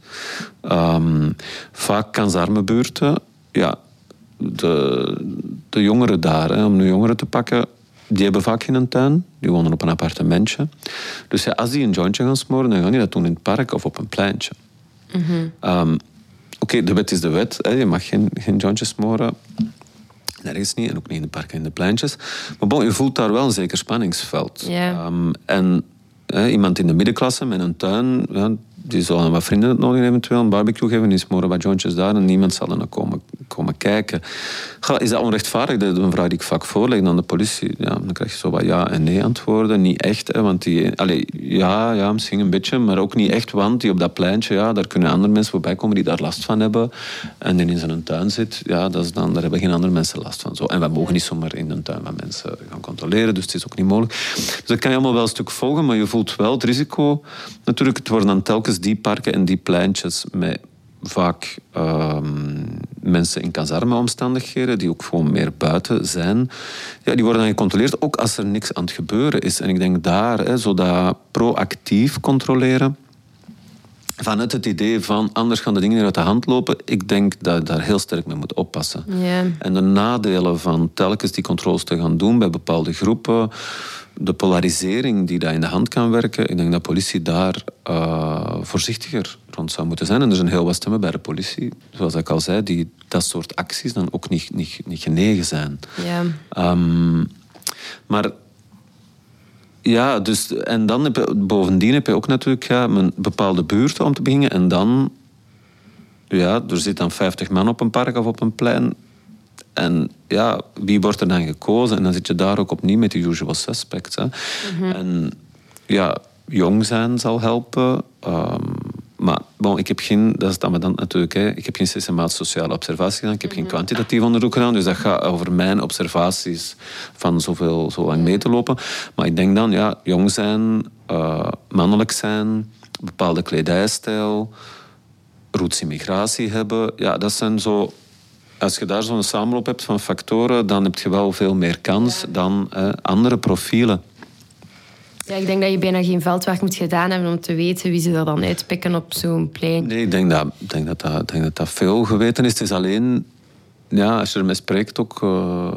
Um, vaak kansarme buurten. Ja, de, de jongeren daar, hè, om nu jongeren te pakken, die hebben vaak geen tuin. Die wonen op een appartementje. Dus ja, als die een jointje gaan smoren, dan gaan die dat doen in het park of op een pleintje. Mm Oké, de wet is de wet. Hè. Je mag geen, geen jointjes smoren. Nergens niet. En ook niet in de parken en in de pleintjes. Maar bon, je voelt daar wel een zeker spanningsveld. Um, en hè, iemand in de middenklasse met een tuin... Ja, die zullen wat vrienden het nodig eventueel een barbecue geven, die smoren wat jointjes daar en niemand zal er naar komen, komen kijken. Is dat onrechtvaardig? Dat is een vraag die ik vaak voorleg aan de politie. Ja, dan krijg je zo wat ja en nee antwoorden. Niet echt, hè, want die... Allez, ja, ja, misschien een beetje, maar ook niet echt, want die op dat pleintje, ja, daar kunnen andere mensen voorbij komen die daar last van hebben. En die in zijn tuin zit, ja, dat is dan, daar hebben geen andere mensen last van. Zo. En we mogen niet zomaar in een tuin van mensen gaan controleren, dus het is ook niet mogelijk. Dus dat kan je allemaal wel een stuk volgen, maar je voelt wel het risico. Natuurlijk, het worden dan telkens die parken en die pleintjes met vaak ehm, mensen in kazarmeomstandigheden, die ook gewoon meer buiten zijn, ja, die worden dan gecontroleerd, ook als er niks aan het gebeuren is. En ik denk daar, hè, proactief controleren, vanuit het idee van anders gaan de dingen uit de hand lopen, ik denk dat je daar heel sterk mee moet oppassen. En de nadelen van telkens die controles te gaan doen bij bepaalde groepen, de polarisering die daar in de hand kan werken, ik denk dat politie daar uh, voorzichtiger rond zou moeten zijn. En er zijn heel wat stemmen bij de politie, zoals ik al zei, die dat soort acties dan ook niet, niet, niet genegen zijn. Ja. Um, maar ja, dus, en dan heb je, bovendien heb je ook natuurlijk ja, een bepaalde buurten om te beginnen. En dan, ja, er zit dan 50 man op een park of op een plein. En ja, wie wordt er dan gekozen? En dan zit je daar ook opnieuw met de usual suspects. Hè. En ja, jong zijn zal helpen. Um, maar bon, ik heb geen, dat is dan natuurlijk, hè, ik heb geen systematische sociale observatie gedaan, ik heb geen kwantitatief onderzoek gedaan, dus dat gaat over mijn observaties van zoveel, zo lang mee te lopen. Maar ik denk dan, ja, jong zijn, uh, mannelijk zijn, bepaalde kledijstijl, roots immigratie hebben, ja, dat zijn zo als je daar zo'n samenloop hebt van factoren, dan heb je wel veel meer kans dan eh, andere profielen. Ja, ik denk dat je bijna geen veldwerk moet gedaan hebben om te weten wie ze er dan uitpikken op zo'n plein. Nee, ik denk dat, ik denk dat, dat, ik denk dat dat veel geweten is. Het is alleen, ja, als je ermee spreekt, ook uh,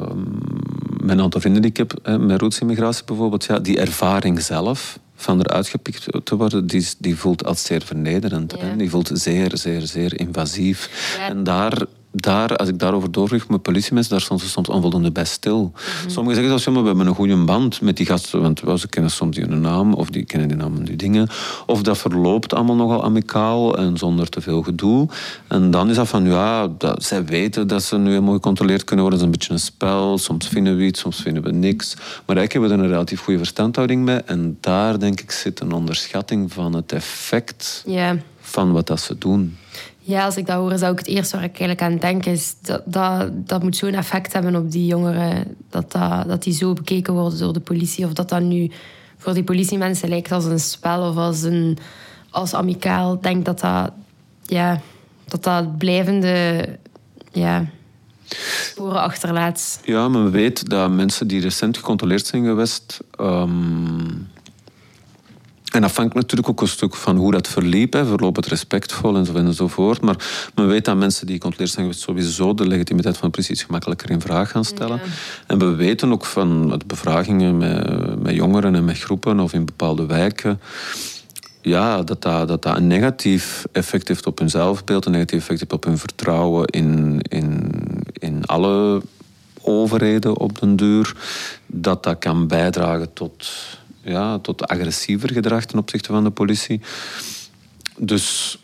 met een aantal vrienden die ik heb, hè, met rootsimmigratie bijvoorbeeld, ja, die ervaring zelf van eruit gepikt te worden, die, die voelt als zeer vernederend. Ja. Hè? Die voelt zeer, zeer, zeer invasief. Ja. En daar daar, als ik daarover doorvlieg met politiemensen, daar stond ze soms onvoldoende bij stil. Sommigen zeggen zelfs, ja, maar we hebben een goede band met die gasten, want wel, ze kennen soms hun naam, of die kennen die naam en die dingen. Of dat verloopt allemaal nogal amicaal en zonder te veel gedoe. En dan is dat van, ja, dat, zij weten dat ze nu helemaal gecontroleerd kunnen worden. Dat is een beetje een spel. Soms vinden we iets, soms vinden we niks. Maar eigenlijk hebben we er een relatief goede verstandhouding mee. En daar, denk ik, zit een onderschatting van het effect van wat dat ze doen. Ja, als ik dat hoor, zou ik het eerste waar ik eigenlijk aan denk, is dat dat, dat moet zo'n effect hebben op die jongeren, dat, dat, dat die zo bekeken worden door de politie. Of dat dat nu voor die politiemensen lijkt als een spel of als, een, als amicaal. Ik denk dat dat, ja, dat, dat blijvende ja, sporen achterlaat. Ja, men weet dat mensen die recent gecontroleerd zijn geweest. ehm, en dat hangt natuurlijk ook een stuk van hoe dat verliep. Hè. Verloopt het respectvol enzovoort enzovoort. Maar men weet dat mensen die gecontroleerd zijn sowieso de legitimiteit van de politie iets gemakkelijker in vraag gaan stellen. Ja. En we weten ook van de bevragingen met, met jongeren en met groepen of in bepaalde wijken. Ja, dat dat, dat dat een negatief effect heeft op hun zelfbeeld, een negatief effect heeft op hun vertrouwen in, in, in alle overheden op den duur. Dat dat kan bijdragen tot, ja, tot agressiever gedrag ten opzichte van de politie. Dus,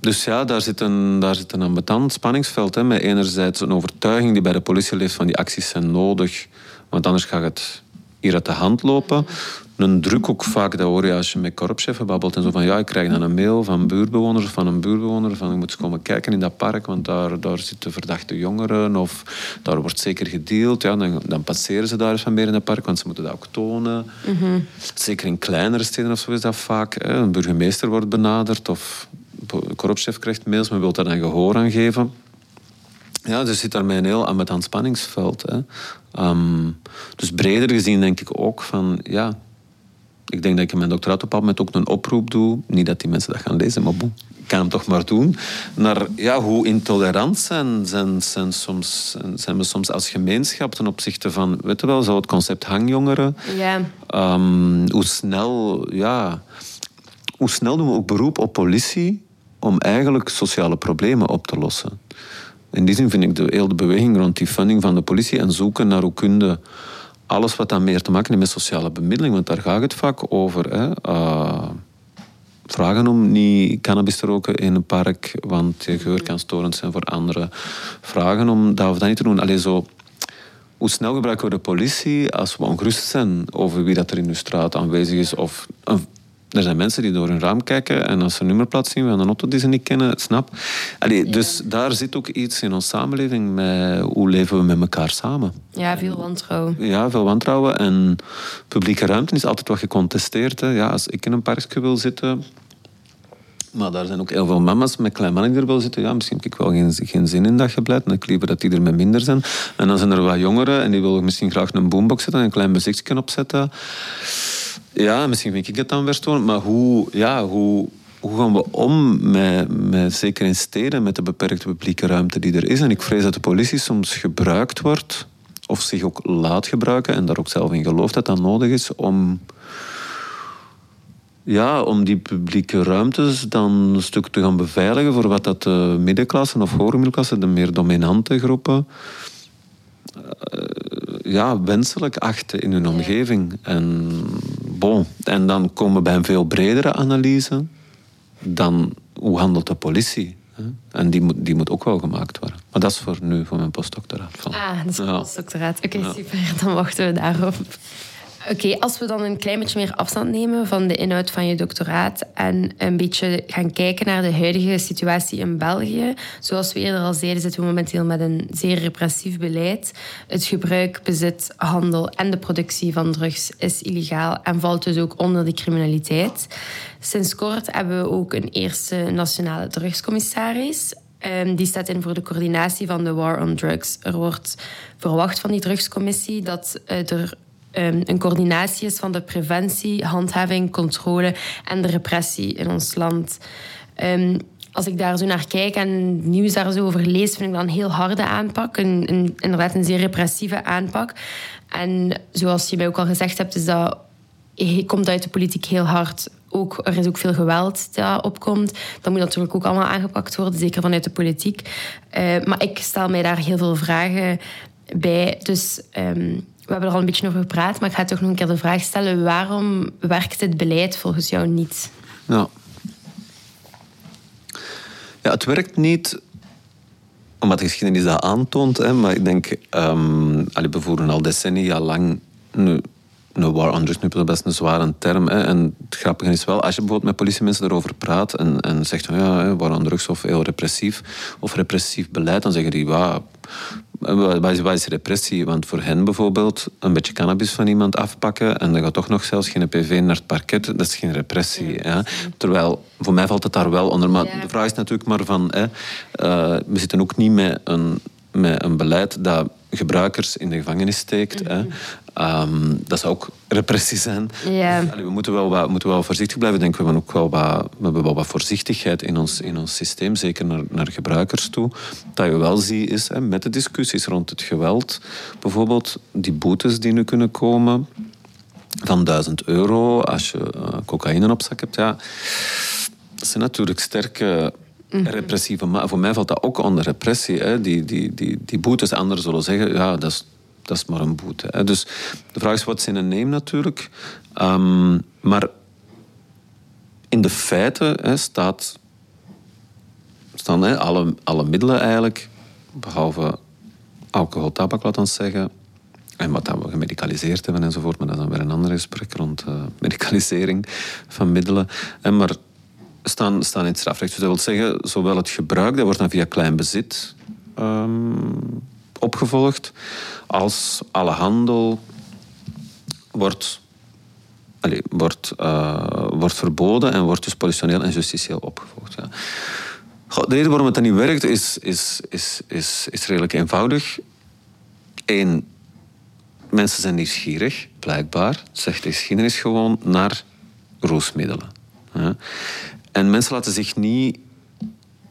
dus ja, daar zit een, daar zit een ambetant spanningsveld. Hè, met enerzijds een overtuiging die bij de politie leeft van die acties zijn nodig, want anders gaat het hier uit de hand lopen. Een druk ook vaak, dat hoor je als je met korpscheffen babbelt en zo van ja, ik krijg dan een mail van buurtbewoners of van een buurtbewoner van ik moet eens komen kijken in dat park, want daar, daar zitten verdachte jongeren of daar wordt zeker gedeeld. Ja, dan, dan passeren ze daar eens van meer in dat park, want ze moeten dat ook tonen. Zeker in kleinere steden of zo is dat vaak. Hè. Een burgemeester wordt benaderd of een korpschef krijgt mails, men wil daar dan gehoor aan geven. Ja, dus zit daarmee een heel ambetant spanningsveld. Hè. Ehm, dus breder gezien denk ik ook van, ja, ik denk dat ik in mijn doctoraat op dat moment ook een oproep doe. Niet dat die mensen dat gaan lezen, maar boem. Ik kan hem toch maar doen. Naar ja, hoe intolerant zijn, zijn, zijn, soms, zijn we soms als gemeenschap ten opzichte van, weet je wel, zo het concept hangjongeren. Ja. Ehm, hoe snel, ja, hoe snel doen we ook beroep op politie om eigenlijk sociale problemen op te lossen. In die zin vind ik de hele beweging rond die funding van de politie en zoeken naar hoe kunnen alles wat dan meer te maken heeft met sociale bemiddeling, want daar gaat het vaak over. Hè. Uh, vragen om niet cannabis te roken in een park, want je geur kan storend zijn voor anderen. Vragen om dat of dat niet te doen. Alleen zo, hoe snel gebruiken we de politie als we ongerust zijn over wie dat er in de straat aanwezig is of een er zijn mensen die door hun raam kijken en als ze een nummerplaat zien van een auto die ze niet kennen, snap. Allee, Dus daar zit ook iets in onze samenleving met hoe leven we met elkaar samen. Ja, veel wantrouwen. Ja, veel wantrouwen. En publieke ruimte is altijd wat gecontesteerd. Hè. Ja, als ik in een parkje wil zitten, maar daar zijn ook heel veel mama's met klein mannen die er wel zitten. Ja, misschien heb ik wel geen, geen zin in dat gebleid. En ik liever dat die er met minder zijn. En dan zijn er wat jongeren en die willen misschien graag een boombox zetten en een klein muziekje opzetten. Ja, misschien vind ik het dan verstoord, maar hoe, ja, hoe, hoe gaan we om met, met, zeker in steden, met de beperkte publieke ruimte die er is? En ik vrees dat de politie soms gebruikt wordt, of zich ook laat gebruiken, en daar ook zelf in gelooft dat dat nodig is, om, ja, om die publieke ruimtes dan een stuk te gaan beveiligen voor wat dat de middenklasse of middenklasse, de meer dominante groepen, eh, ja, wenselijk achten in hun omgeving. En, bon. en dan komen we bij een veel bredere analyse dan hoe handelt de politie. En die moet, die moet ook wel gemaakt worden. Maar dat is voor nu, voor mijn postdoctoraat. Ah, dat is ja. postdoctoraat. Oké, super. Dan wachten we daarop. Oké, als we dan een klein beetje meer afstand nemen van de inhoud van je doctoraat en een beetje gaan kijken naar de huidige situatie in België. Zoals we eerder al zeiden, zitten we momenteel met een zeer repressief beleid. Het gebruik, bezit, handel en de productie van drugs is illegaal en valt dus ook onder de criminaliteit. Sinds kort hebben we ook een eerste nationale drugscommissaris. Ehm, die staat in voor de coördinatie van de war on drugs. Er wordt verwacht van die drugscommissie dat er Ehm, een coördinatie is van de preventie, handhaving, controle en de repressie in ons land. Ehm, als ik daar zo naar kijk en nieuws daar zo over lees, vind ik dat een heel harde aanpak. Een, een, inderdaad een zeer repressieve aanpak. En zoals je mij ook al gezegd hebt, is dat komt uit de politiek heel hard. Ook, er is ook veel geweld dat opkomt. Dat moet natuurlijk ook allemaal aangepakt worden, zeker vanuit de politiek. Uh, maar ik stel mij daar heel veel vragen bij. Dus um, we hebben er al een beetje over gepraat, maar ik ga toch nog een keer de vraag stellen: waarom werkt dit beleid volgens jou niet? Ja. Ja, het werkt niet omdat de geschiedenis dat aantoont. Hè, maar ik denk, um, we al decennia lang nu, een war on drugs, nu is best een zware term. En het grappige is wel, als je bijvoorbeeld met politiemensen erover praat en, en zegt van ja, war on drugs of heel repressief of repressief beleid, dan zeggen die, ja, wat is, repressie? Want voor hen bijvoorbeeld een beetje cannabis van iemand afpakken en dan gaat toch nog zelfs geen PV naar het parket, dat is geen repressie. Ja, Terwijl, voor mij valt het daar wel onder. Maar de vraag is natuurlijk maar van, hè, uh, we zitten ook niet met een, met een beleid dat gebruikers in de gevangenis steekt. hè. Mhm. Ehm, dat zou ook repressie zijn. Dus, we moeten wel, wat, moeten wel voorzichtig blijven. Denk, we, hebben ook wel wat, we hebben wel wat voorzichtigheid in ons, in ons systeem, zeker naar, naar gebruikers toe. Dat je wel ziet is, hè, met de discussies rond het geweld, bijvoorbeeld die boetes die nu kunnen komen van 1000 euro als je uh, cocaïne op zak hebt. Ja, dat zijn natuurlijk sterke. Repressieve... Maar voor mij valt dat ook onder repressie. Hè. Die, die, die, die boetes, anderen zullen zeggen, ja, dat is dat is maar een boete. Dus de vraag is wat is in een neem natuurlijk. Um, maar in de feiten hè, staat, staan hè, alle, alle middelen eigenlijk, behalve alcohol, tabak, laat ons zeggen, en wat we gemedicaliseerd hebben enzovoort, maar dat is dan weer een ander gesprek rond uh, medicalisering van middelen. En maar staan, staan in het strafrecht. Dus dat wil zeggen, zowel het gebruik, dat wordt dan via klein bezit um, opgevolgd, als alle handel wordt, allez, wordt, uh, wordt verboden en wordt dus politioneel en justitieel opgevolgd. Ja. de reden waarom het dan niet werkt is, is, is, is, is redelijk eenvoudig. Eén, mensen zijn nieuwsgierig. blijkbaar, zegt de geschiedenis gewoon, naar roesmiddelen. En mensen laten zich niet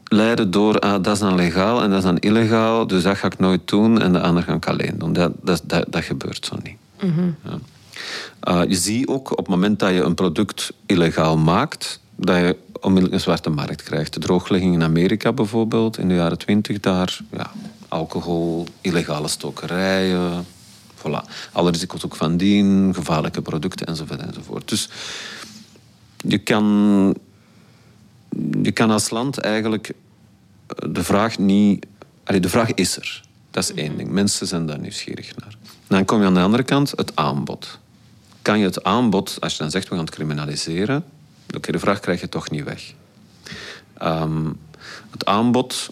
leiden door ah, dat is dan legaal en dat is dan illegaal, dus dat ga ik nooit doen en de andere ga ik alleen doen. Dat, dat, dat, gebeurt zo niet. Mhm. ja. uh, je ziet ook op het moment dat je een product illegaal maakt, dat je onmiddellijk een zwarte markt krijgt. De drooglegging in Amerika bijvoorbeeld, in de jaren twintig daar, ja, alcohol, illegale stokerijen, voilà. Alle risico's ook van dien, gevaarlijke producten enzovoort enzovoort. Dus je kan, je kan als land eigenlijk eh, de vraag niet... de vraag is er. Dat is één ding. Mensen zijn daar nieuwsgierig naar. Dan kom je aan de andere kant het aanbod. Kan je het aanbod, als je dan zegt we gaan het criminaliseren, oké, de vraag krijg je toch niet weg. Um, het aanbod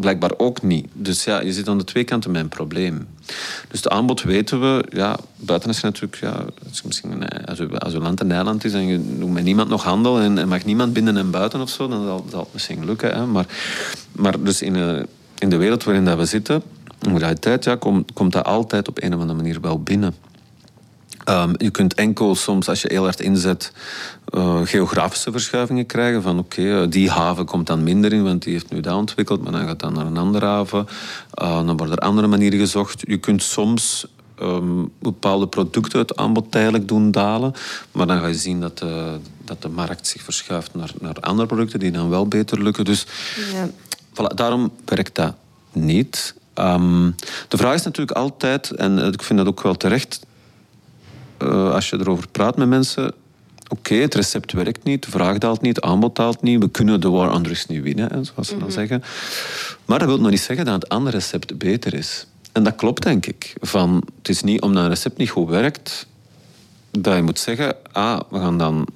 blijkbaar ook niet. Dus ja, je zit aan de twee kanten met een probleem. Dus de aanbod weten we, ja, buiten is natuurlijk, ja, misschien, als, je, als land een eiland is en je doet met niemand nog handel en, mag niemand binnen en buiten of zo, dan zal, zal het misschien lukken. Hè. Maar, maar dus in, uh, in de wereld waarin dat we zitten, in realiteit, ja, komt, komt dat altijd op een of andere manier wel binnen. Um, je kunt enkel soms, als je heel hard inzet, uh, geografische verschuivingen krijgen. Van oké, eh, die haven komt dan minder in, want die heeft nu dat ontwikkeld, maar dan gaat dan naar een andere haven. Uh, dan worden er andere manieren gezocht. Je kunt soms um, bepaalde producten het aanbod tijdelijk doen dalen, maar dan ga je zien dat de, dat de markt zich verschuift naar, naar andere producten die dan wel beter lukken. Dus ja. voilà, daarom werkt dat niet. Um, de vraag is natuurlijk altijd, en ik vind dat ook wel terecht, uh, als je erover praat met mensen, oké, het recept werkt niet, de vraag daalt niet, aanbod daalt niet, we kunnen de war on drugs niet winnen, zoals ze dan mhm. zeggen. Maar dat wil nog niet zeggen dat het andere recept beter is. En dat klopt, denk ik. Van, het is niet omdat een recept niet goed werkt, dat je moet zeggen, ah, we gaan dan,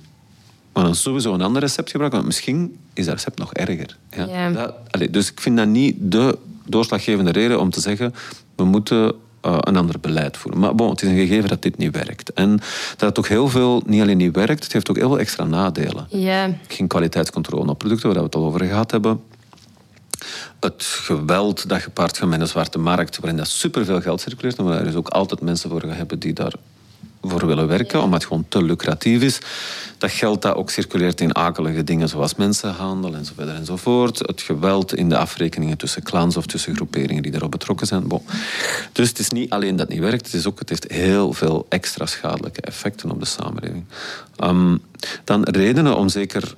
we gaan sowieso een ander recept gebruiken, want misschien is dat recept nog erger. Ja? Dat, allez, dus ik vind dat niet de doorslaggevende reden om te zeggen, we moeten uh, een ander beleid voeren. Maar bon, het is een gegeven dat dit niet werkt. En dat het ook heel veel, niet alleen niet werkt, het heeft ook heel veel extra nadelen. Geen kwaliteitscontrole op producten, waar we het al over gehad hebben. Het geweld dat gepaard gaat met een zwarte markt, waarin dat superveel geld circuleert, maar er is ook altijd mensen voor hebben die daar voor willen werken, omdat het gewoon te lucratief is. Dat geld dat ook circuleert in akelige dingen zoals mensenhandel enzovoort enzovoort. Het geweld in de afrekeningen tussen clans of tussen groeperingen die daarop betrokken zijn. Dus het is niet alleen dat het niet werkt, het, is ook, het heeft heel veel extra schadelijke effecten op de samenleving. Um, dan redenen om zeker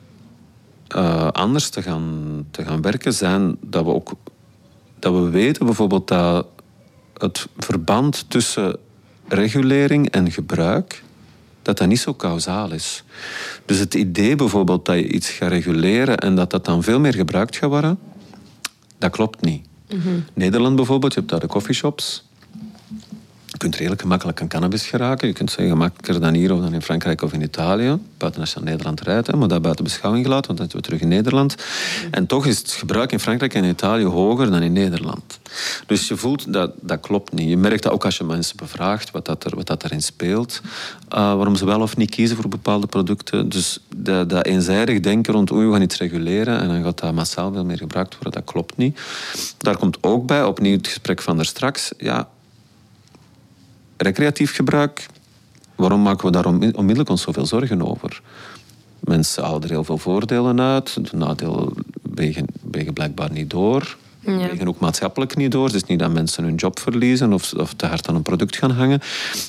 uh, anders te gaan, te gaan werken zijn dat we ook dat we weten bijvoorbeeld dat het verband tussen regulering en gebruik, dat dat niet zo kausaal is. Dus het idee bijvoorbeeld dat je iets gaat reguleren en dat dat dan veel meer gebruikt gaat worden, dat klopt niet. Mm Nederland bijvoorbeeld, je hebt daar de coffeeshops. Je kunt redelijk gemakkelijk aan cannabis geraken. Je kunt zeggen gemakkelijker dan hier of dan in Frankrijk of in Italië. Buiten als je naar Nederland rijdt, maar dat buiten beschouwing gelaten, want dan zijn we terug in Nederland. En toch is het gebruik in Frankrijk en Italië hoger dan in Nederland. Dus je voelt dat dat klopt niet. Je merkt dat ook als je mensen bevraagt wat, dat er, wat dat erin speelt. Uh, waarom ze wel of niet kiezen voor bepaalde producten. Dus dat, dat eenzijdig denken rond hoe we gaan iets reguleren en dan gaat dat massaal veel meer gebruikt worden, dat klopt niet. Daar komt ook bij, opnieuw het gesprek van daar straks, ja, recreatief gebruik, waarom maken we daar onmiddellijk ons zoveel zorgen over? Mensen halen er heel veel voordelen uit. De nadelen wegen, wegen blijkbaar niet door. Ja. Wegen ook maatschappelijk niet door. Het is niet dat mensen hun job verliezen of, of te hard aan een product gaan hangen.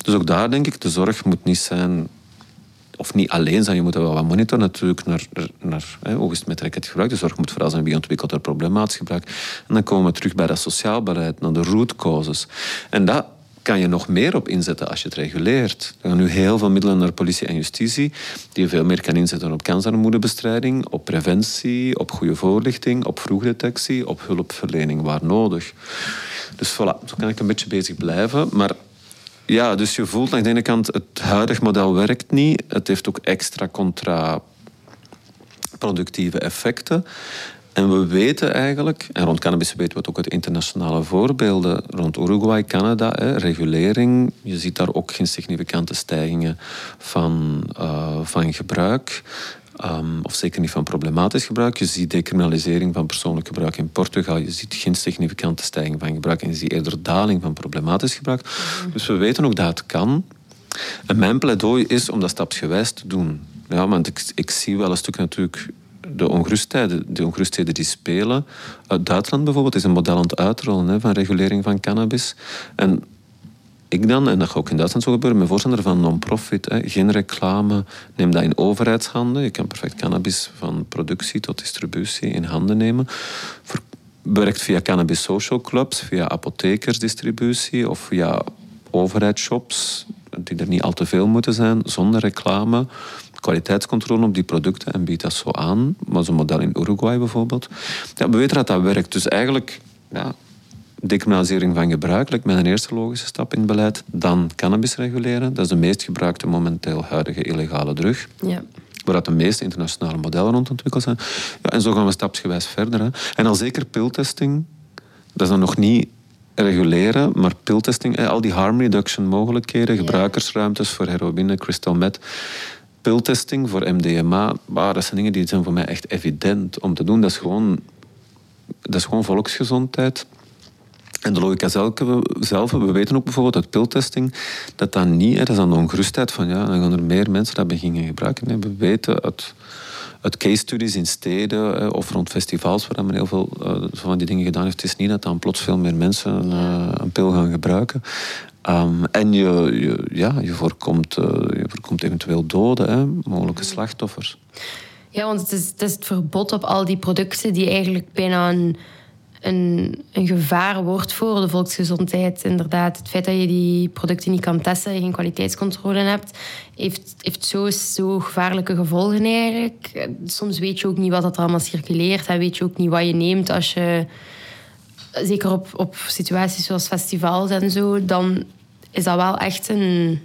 Dus ook daar denk ik, de zorg moet niet zijn of niet alleen zijn, je moet wel wat monitoren natuurlijk naar, naar hè, hoe is het met recreatief gebruik. De zorg moet vooral zijn wie ontwikkelt er problematisch gebruik. En dan komen we terug bij dat sociaal beleid, naar de root causes. En dat kan je nog meer op inzetten als je het reguleert. Er gaan nu heel veel middelen naar politie en justitie, die je veel meer kan inzetten op kansarmoedebestrijding, op preventie, op goede voorlichting, op vroegdetectie, op hulpverlening waar nodig. Dus voilà, zo kan ik een beetje bezig blijven. Maar ja, dus je voelt aan de ene kant, het huidige model werkt niet. Het heeft ook extra contraproductieve effecten. En we weten eigenlijk, en rond cannabis weten we het ook uit internationale voorbeelden, rond Uruguay, Canada, regulering, je ziet daar ook geen significante stijgingen van, uh, van gebruik. Ehm, of zeker niet van problematisch gebruik. Je ziet decriminalisering van persoonlijk gebruik in Portugal. Je ziet geen significante stijging van gebruik. En je ziet eerder daling van problematisch gebruik. Dus we weten ook dat het kan. En mijn pleidooi is om dat stapsgewijs te doen. Ja, want ik, ik zie wel een stuk natuurlijk de ongerustheden, de ongerustheden die spelen. Uit Duitsland bijvoorbeeld is een model aan het uitrollen hè, van regulering van cannabis. En ik dan, en dat gaat ook in Duitsland zo gebeuren, mijn voorstander van non-profit, geen reclame, neem dat in overheidshanden. Je kan perfect cannabis van productie tot distributie in handen nemen. werkt via cannabis social clubs, via apothekersdistributie of via overheidsshops, die er niet al te veel moeten zijn, zonder reclame. Kwaliteitscontrole op die producten en biedt dat zo aan. Maar zo'n model in Uruguay bijvoorbeeld. Ja, we weten dat dat werkt. Dus eigenlijk, ja, decriminalisering van gebruik lijkt mij een eerste logische stap in het beleid. Dan cannabis reguleren. Dat is de meest gebruikte momenteel huidige illegale drug. Ja. Waar de meeste internationale modellen rond ontwikkeld zijn. Ja, en zo gaan we stapsgewijs verder. Hè. En al zeker piltesting. Dat is dan nog niet reguleren, maar piltesting, al die harm reduction mogelijkheden, gebruikersruimtes voor heroïne, crystal meth, piltesting voor MDMA, dat zijn dingen die zijn voor mij echt evident om te doen. Dat is gewoon, dat is gewoon volksgezondheid. En de logica zelf, we weten ook bijvoorbeeld uit piltesting dat dat niet, dat is aan de ongerustheid van ja, dan gaan er meer mensen dat beginnen gebruiken. We weten uit, uit case studies in steden of rond festivals waar men heel veel uh, van die dingen gedaan heeft, het is niet dat dan plots veel meer mensen uh, een pil gaan gebruiken. Um, en je, je, ja, je, voorkomt, je voorkomt eventueel doden, hè, mogelijke slachtoffers. Ja, want het is, het is het verbod op al die producten die eigenlijk bijna een een, een gevaar wordt voor de volksgezondheid. Inderdaad, het feit dat je die producten niet kan testen, je geen kwaliteitscontrole hebt, heeft, heeft zo, gevaarlijke gevolgen eigenlijk. Soms weet je ook niet wat er allemaal circuleert. En weet je ook niet wat je neemt als je... Zeker op, op situaties zoals festivals en zo, dan is dat wel echt een...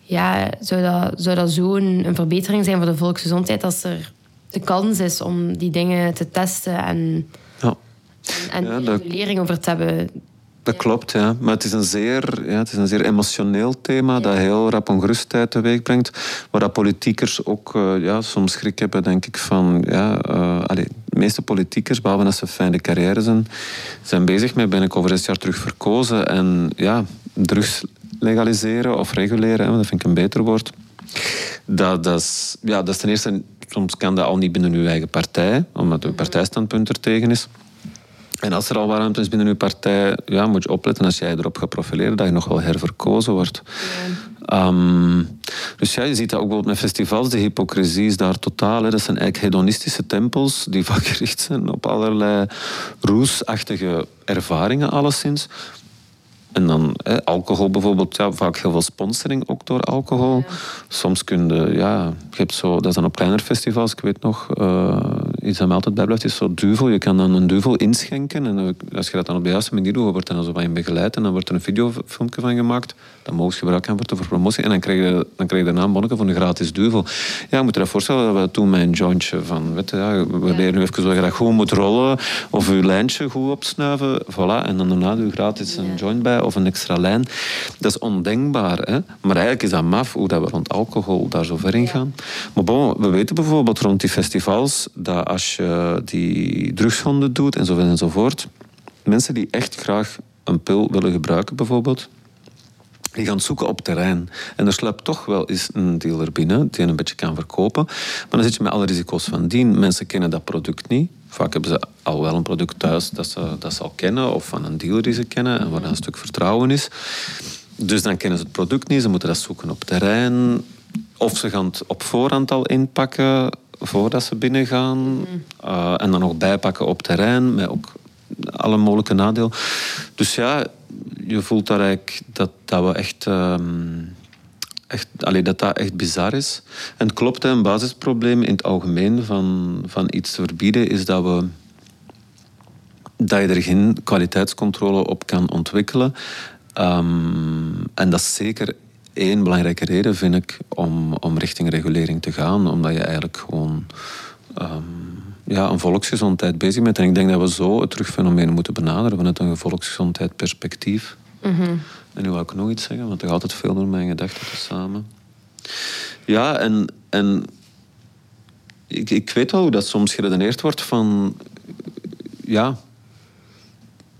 Ja, zou dat, zou dat zo een, een verbetering zijn voor de volksgezondheid als er de kans is om die dingen te testen en en ja, dat, lering over te hebben. Dat klopt, ja. Maar het is een zeer, ja, het is een zeer emotioneel thema dat heel rap ongerustheid teweeg brengt. Waar dat politiekers ook uh, ja, soms schrik hebben, denk ik, van... Ja, uh, allez, de meeste politiekers, behalve als ze fijne carrière zijn, zijn bezig met, ben ik over zes jaar terug verkozen. En ja, drugs legaliseren of reguleren, dat vind ik een beter woord. Dat, dat, is, ja, dat is ten eerste... Soms kan dat al niet binnen uw eigen partij, omdat uw partijstandpunt er tegen is. En als er al ruimte is binnen uw partij, ja, moet je opletten als jij erop gaat profileren dat je nog wel herverkozen wordt. Ehm, dus ja, je ziet dat ook bijvoorbeeld met festivals. De hypocrisie is daar totaal. Hè. Dat zijn eigenlijk hedonistische tempels die vaak gericht zijn op allerlei roesachtige ervaringen alleszins. En dan alcohol bijvoorbeeld, ja, vaak heel veel sponsoring ook door alcohol. Soms kun je, ja, je hebt zo, dat is dan op kleiner festivals, ik weet nog, uh, iets dat mij altijd bijblijft, is zo duvel. Je kan dan een duvel inschenken en als je dat dan op de juiste manier doet, wordt er dan zo van je begeleid en dan wordt er een videofilmpje van gemaakt. Dan mogen ze gebruikt worden voor promotie en dan krijg je, dan krijg je daarna een bonnetje voor een gratis duvel. Ja, je moet je dat voorstellen dat we toen een jointje van, weet je, ja, we leren nu even zo je dat goed moet rollen of je lijntje goed opsnuiven, voilà, en dan daarna doe je gratis een joint bij of een extra lijn. Dat is ondenkbaar. Hè? Maar eigenlijk is dat maf hoe dat we rond alcohol daar zo ver in gaan. Maar bon, we weten bijvoorbeeld rond die festivals dat als je die drugshonden doet en zo enzovoort, mensen die echt graag een pil willen gebruiken bijvoorbeeld, die gaan zoeken op terrein. En er sluipt toch wel eens een dealer binnen die een beetje kan verkopen. Maar dan zit je met alle risico's van dien. Mensen kennen dat product niet. Vaak hebben ze al wel een product thuis dat ze, dat ze al kennen, of van een dealer die ze kennen en waar een stuk vertrouwen is. Dus dan kennen ze het product niet, ze moeten dat zoeken op terrein. Of ze gaan het op voorhand al inpakken voordat ze binnengaan. Mm en dan nog bijpakken op terrein, met ook alle mogelijke nadelen. Dus ja, je voelt daar eigenlijk dat, dat we echt. Ehm, echt, dat dat echt bizar is. En het klopt, een basisprobleem in het algemeen van, van iets te verbieden is dat, we, dat je er geen kwaliteitscontrole op kan ontwikkelen. Ehm, en dat is zeker één belangrijke reden, vind ik, om, om richting regulering te gaan. Omdat je eigenlijk gewoon um, ja, een volksgezondheid bezig bent. En ik denk dat we zo het terugfenomeen moeten benaderen vanuit een volksgezondheid Mm En nu wil ik nog iets zeggen, want er gaat altijd veel door mijn gedachten te samen. Ja, en, en ik, ik weet wel hoe dat soms geredeneerd wordt van... Ja,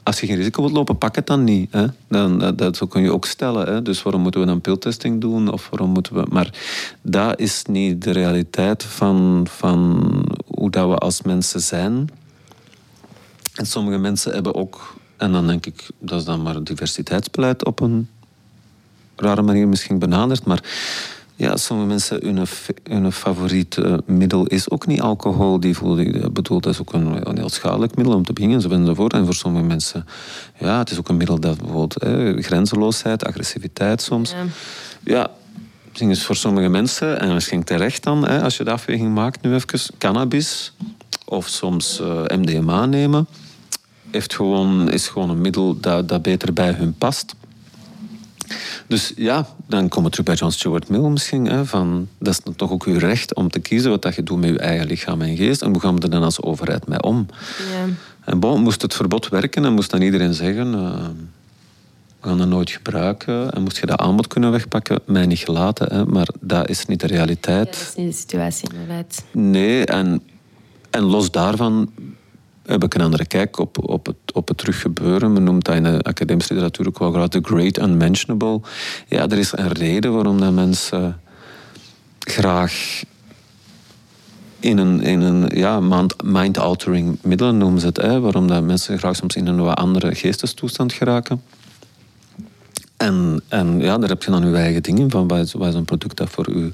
als je geen risico wilt lopen, pak het dan niet. Hè? Dan, dat, dat, kun je ook stellen. Hè? Dus waarom moeten we dan piltesting doen? Of waarom moeten we... Maar dat is niet de realiteit van, van hoe dat we als mensen zijn. En sommige mensen hebben ook... En dan denk ik, dat is dan maar diversiteitsbeleid op een rare manier misschien benaderd. Maar ja, sommige mensen, hun, hun favoriet middel is ook niet alcohol. Die voelen, bedoel, dat is ook een, een, heel schadelijk middel om te beginnen. Ze vinden ervoor. En voor sommige mensen, ja, het is ook een middel dat bijvoorbeeld eh, grenzeloosheid, agressiviteit soms. Ja. ja is voor sommige mensen, en misschien terecht dan, hè, als je de afweging maakt nu even, cannabis of soms uh, MDMA nemen, heeft gewoon, is gewoon een middel dat, dat beter bij hun past. Dus ja, dan komen we terug bij John Stuart Mill misschien. Hè, van, dat is toch ook uw recht om te kiezen wat dat je doet met je eigen lichaam en geest. En hoe gaan we er dan als overheid mee om? Ja. En bon, moest het verbod werken en moest dan iedereen zeggen... Uh, we gaan dat nooit gebruiken. En moest je dat aanbod kunnen wegpakken, mij niet gelaten. Hè, maar dat is niet de realiteit. Ja, dat is niet de situatie, inderdaad. Nee, en, en los daarvan heb ik een andere kijk op, op, het, op het teruggebeuren. Men noemt dat in de academische literatuur ook wel graag de great unmentionable. Ja, er is een reden waarom dat mensen graag in een, in een ja, mind-altering middelen noemen ze het. Waarom dat mensen graag soms in een wat andere geestestoestand geraken. En, en ja, daar heb je dan je eigen dingen van. Wat is, een product dat voor u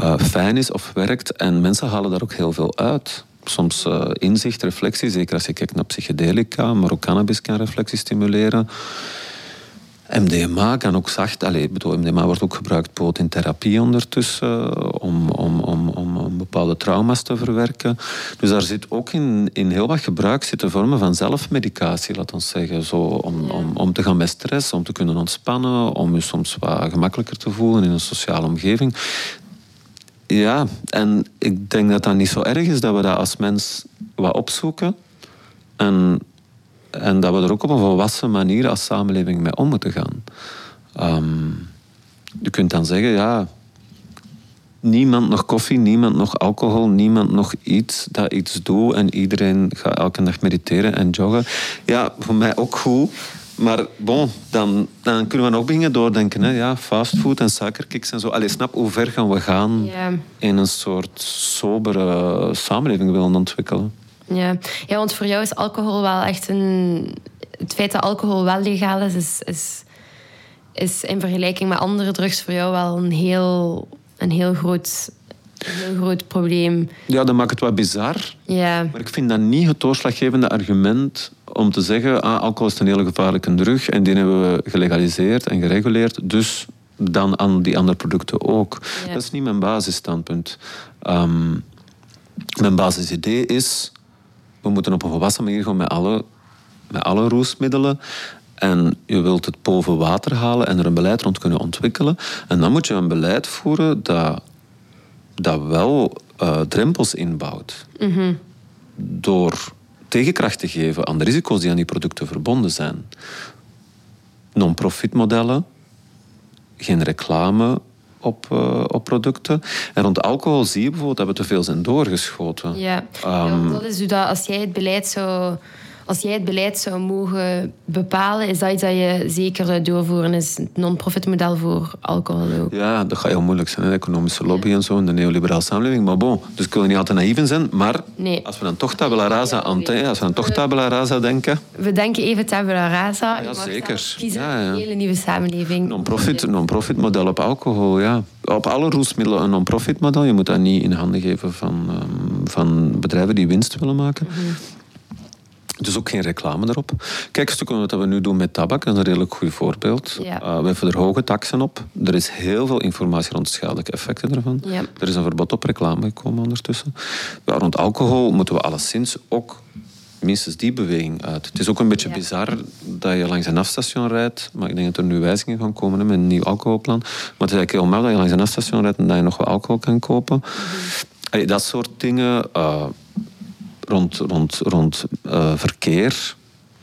uh, fijn is of werkt. En mensen halen daar ook heel veel uit soms uh, inzicht, reflectie. Zeker als je kijkt naar psychedelica, maar ook cannabis kan reflectie stimuleren. MDMA kan ook zacht... Allez, bedoel, MDMA wordt ook gebruikt bijvoorbeeld in therapie ondertussen... om, om, om, om, om bepaalde trauma's te verwerken. Dus daar zit ook in, in heel wat gebruik zitten vormen van zelfmedicatie, laat ons zeggen. Zo, om, om, om te gaan met stress, om te kunnen ontspannen... om je soms wat gemakkelijker te voelen in een sociale omgeving. Ja, en ik denk dat dat niet zo erg is dat we dat als mens wat opzoeken. En, en dat we er ook op een volwassen manier als samenleving mee om moeten gaan. Ehm, je kunt dan zeggen, ja, niemand nog koffie, niemand nog alcohol, niemand nog iets dat iets doet en iedereen gaat elke dag mediteren en joggen. Ja, voor mij ook goed. Maar bon, dan, dan kunnen we nog beginnen doordenken. Hè? Ja, fastfood en suikerkicks en zo. Allee, snap hoe ver gaan we gaan in een soort sobere samenleving willen ontwikkelen. Ja. ja, want voor jou is alcohol wel echt een... Het feit dat alcohol wel legaal is, is, is, is in vergelijking met andere drugs voor jou wel een heel, een heel groot een heel groot probleem. Ja, dat maakt het wat bizar. Ja. Maar ik vind dat niet het doorslaggevende argument om te zeggen, ah, alcohol is een hele gevaarlijke drug en die hebben we gelegaliseerd en gereguleerd, dus dan aan die andere producten ook. Dat is niet mijn basisstandpunt. Um, mijn basisidee is, we moeten op een volwassen manier gaan met alle, met alle roesmiddelen. En je wilt het boven water halen en er een beleid rond kunnen ontwikkelen. En dan moet je een beleid voeren dat, dat wel uh, drempels inbouwt. Mm Door tegenkracht te geven aan de risico's die aan die producten verbonden zijn. Non-profit modellen, geen reclame op, uh, op producten. En rond alcohol zie je bijvoorbeeld dat we te veel zijn doorgeschoten. Ja, um, ja dat is hoe dat als jij het beleid zou als jij het beleid zou mogen bepalen, is dat iets dat je zeker doorvoeren is. Het non-profit model voor alcohol ook. Ja, dat gaat heel moeilijk zijn. De economische lobby en zo in de neoliberale samenleving. Maar bon, dus ik wil niet altijd naïef zijn. Maar nee. als we dan toch tabula rasa als we dan toch tabula rasa denken. We denken even tabula rasa. Ja, zeker. Kiezen ja, een hele nieuwe samenleving. Non-profit non model op alcohol, ja. Op alle roesmiddelen een non-profit model. Je moet dat niet in handen geven van, um, van bedrijven die winst willen maken. Mm dus ook geen reclame erop. Kijk, wat we nu doen met tabak, dat is een redelijk goed voorbeeld. Ja. Uh, we hebben er hoge taxen op. Er is heel veel informatie rond de schadelijke effecten ervan. Ja. Er is een verbod op reclame gekomen ondertussen. Ja, rond alcohol moeten we alleszins ook minstens die beweging uit. Het is ook een beetje bizar dat je langs een afstation rijdt, maar ik denk dat er nu wijzigingen gaan komen met een nieuw alcoholplan. Maar het is eigenlijk heel makkelijk dat je langs een afstation rijdt en dat je nog wat alcohol kan kopen. Mhm. dat soort dingen. Uh, rond, rond, rond uh, verkeer,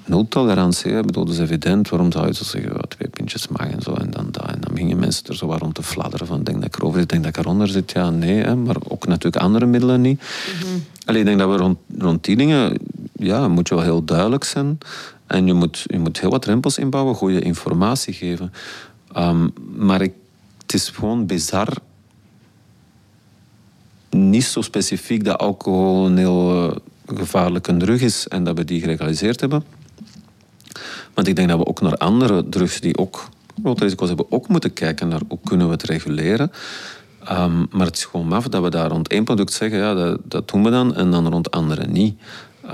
nul tolerantie. Ik bedoel, dat is evident. Waarom zou je zo zeggen, twee pintjes mag en zo en dan dat en dan gingen mensen er zo wat rond te fladderen van denk dat ik erover zit, denk dat ik eronder zit. Ja, nee, hè, maar ook natuurlijk andere middelen niet. Mm Alleen ik denk dat we rond, rond die dingen, ja, moet je wel heel duidelijk zijn. En je moet, je moet heel wat drempels inbouwen, goede informatie geven. Ehm, maar ik, het is gewoon bizar niet zo specifiek dat alcohol een heel eh, gevaarlijke drug is en dat we die gelegaliseerd hebben. Want ik denk dat we ook naar andere drugs die ook grote risico's hebben, ook moeten kijken naar hoe kunnen we het reguleren. Um, maar het is gewoon maf dat we daar rond één product zeggen, ja, dat, dat doen we dan, en dan rond andere niet.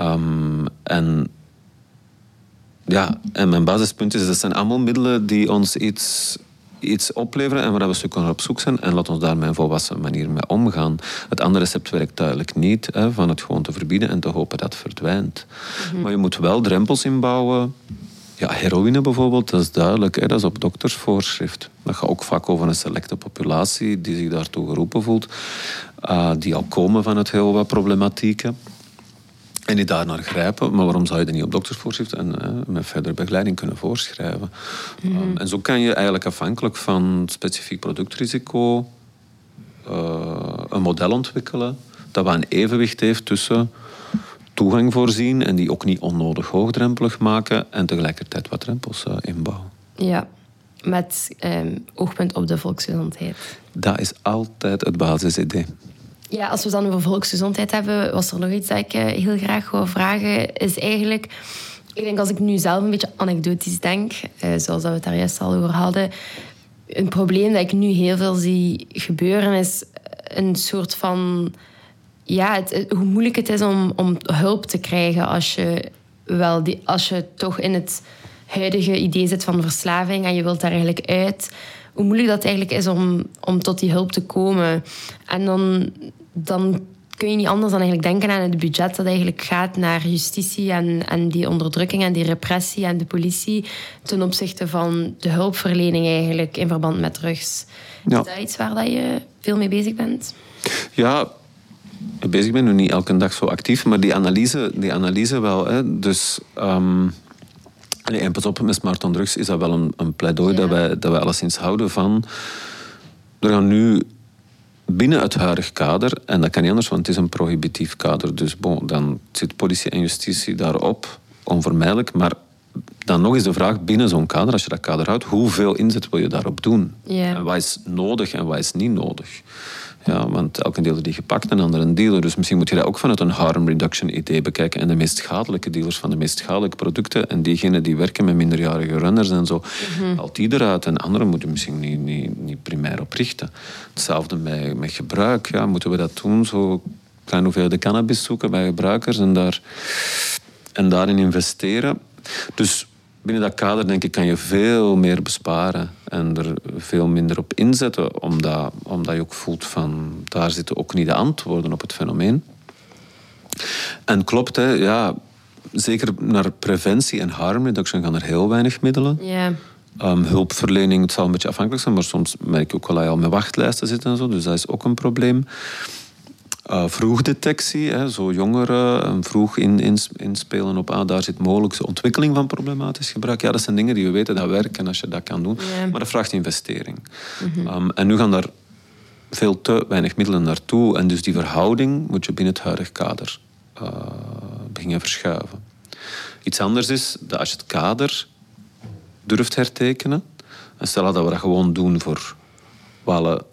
Um, en ja, en mijn basispunt is, dat zijn allemaal middelen die ons iets iets opleveren en waar we stuk op zoek zijn. En laat ons daar met een volwassen manier mee omgaan. Het andere recept werkt duidelijk niet, hè, van het gewoon te verbieden en te hopen dat het verdwijnt. Mhm. Maar je moet wel drempels inbouwen. Ja, heroïne bijvoorbeeld, dat is duidelijk. Hè, dat is op doktersvoorschrift. Dat gaat ook vaak over een selecte populatie die zich daartoe geroepen voelt. Uh, die al komen van het heel wat problematieken. En die daar naar grijpen. Maar waarom zou je dat niet op doktersvoorschrift en eh, met verdere begeleiding kunnen voorschrijven? Mhm. Um, en zo kan je eigenlijk afhankelijk van specifiek productrisico uh, een model ontwikkelen dat wat een evenwicht heeft tussen toegang voorzien en die ook niet onnodig hoogdrempelig maken en tegelijkertijd wat drempels uh, inbouwen. Ja, met um, oogpunt op de volksgezondheid. Dat is altijd het basisidee. Ja, als we het dan over volksgezondheid hebben, was er nog iets dat ik eh, heel graag wil vragen. Is eigenlijk, ik denk als ik nu zelf een beetje anekdotisch denk, eh, zoals we het daar juist al over hadden, een probleem dat ik nu heel veel zie gebeuren is een soort van ja, het, hoe moeilijk het is om, om hulp te krijgen als je, wel die, als je toch in het huidige idee zit van verslaving en je wilt daar eigenlijk uit hoe moeilijk dat eigenlijk is om, om tot die hulp te komen. En dan, dan kun je niet anders dan eigenlijk denken aan het budget dat eigenlijk gaat naar justitie en, en die onderdrukking en die repressie en de politie ten opzichte van de hulpverlening eigenlijk in verband met drugs. Ja. Is dat iets waar dat je veel mee bezig bent? Ja, bezig ben nu niet elke dag zo actief, maar die analyse, die analyse wel. Hè. Dus um, en pas op, met smart on drugs is dat wel een, een pleidooi dat, wij, dat wij alleszins houden van... Er gaan nu binnen het huidige kader, en dat kan niet anders, want het is een prohibitief kader, dus bon, dan zit politie en justitie daarop, onvermijdelijk, maar dan nog eens de vraag binnen zo'n kader, als je dat kader houdt, hoeveel inzet wil je daarop doen? En wat is nodig en wat is niet nodig? Ja, want elke dealer die gepakt, een andere dealer. Dus misschien moet je dat ook vanuit een harm reduction idee bekijken. En de meest schadelijke dealers van de meest schadelijke producten en diegenen die werken met minderjarige runners en zo, mm al die eruit. En anderen moeten misschien niet, niet, niet primair op richten. Hetzelfde met, met gebruik. Ja, moeten we dat doen? Zo klein hoeveelheid cannabis zoeken bij gebruikers en, daar, en daarin investeren. Dus binnen dat kader denk ik kan je veel meer besparen en er veel minder op inzetten, omdat, omdat je ook voelt van daar zitten ook niet de antwoorden op het fenomeen. En klopt, hè, ja, zeker naar preventie en harm reduction gaan er heel weinig middelen. Um, hulpverlening, het zal een beetje afhankelijk zijn, maar soms merk je ook wel dat je al met wachtlijsten zit en zo, dus dat is ook een probleem. Uh, vroegdetectie, hè, zo jongeren vroeg in, inspelen op, ah, daar zit mogelijk ontwikkeling van problematisch gebruik. Ja, dat zijn dingen die we weten dat werken als je dat kan doen. Maar dat vraagt investering. Mhm. um, en nu gaan daar veel te weinig middelen naartoe. En dus die verhouding moet je binnen het huidige kader uh, beginnen verschuiven. Iets anders is dat als je het kader durft hertekenen, en stel dat we dat gewoon doen voor alle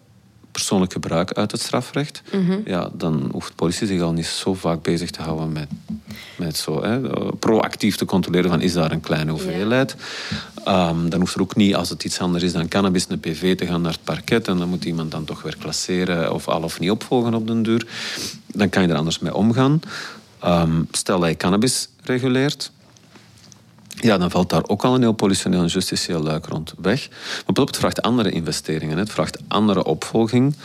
persoonlijk gebruik uit het strafrecht, mhm. ja, dan hoeft politie zich al niet zo vaak bezig te houden met, met zo, hè, proactief te controleren van is daar een kleine hoeveelheid. Ehm, dan hoeft er ook niet, als het iets anders is dan cannabis, een PV te gaan naar het parket en dan moet iemand dan toch weer klasseren of al of niet opvolgen op den duur. Dan kan je er anders mee omgaan. Ehm, stel dat je cannabis reguleert, ja, dan valt daar ook al een heel politioneel en justitieel luik rond weg. Maar het vraagt andere investeringen. Het vraagt andere opvolging.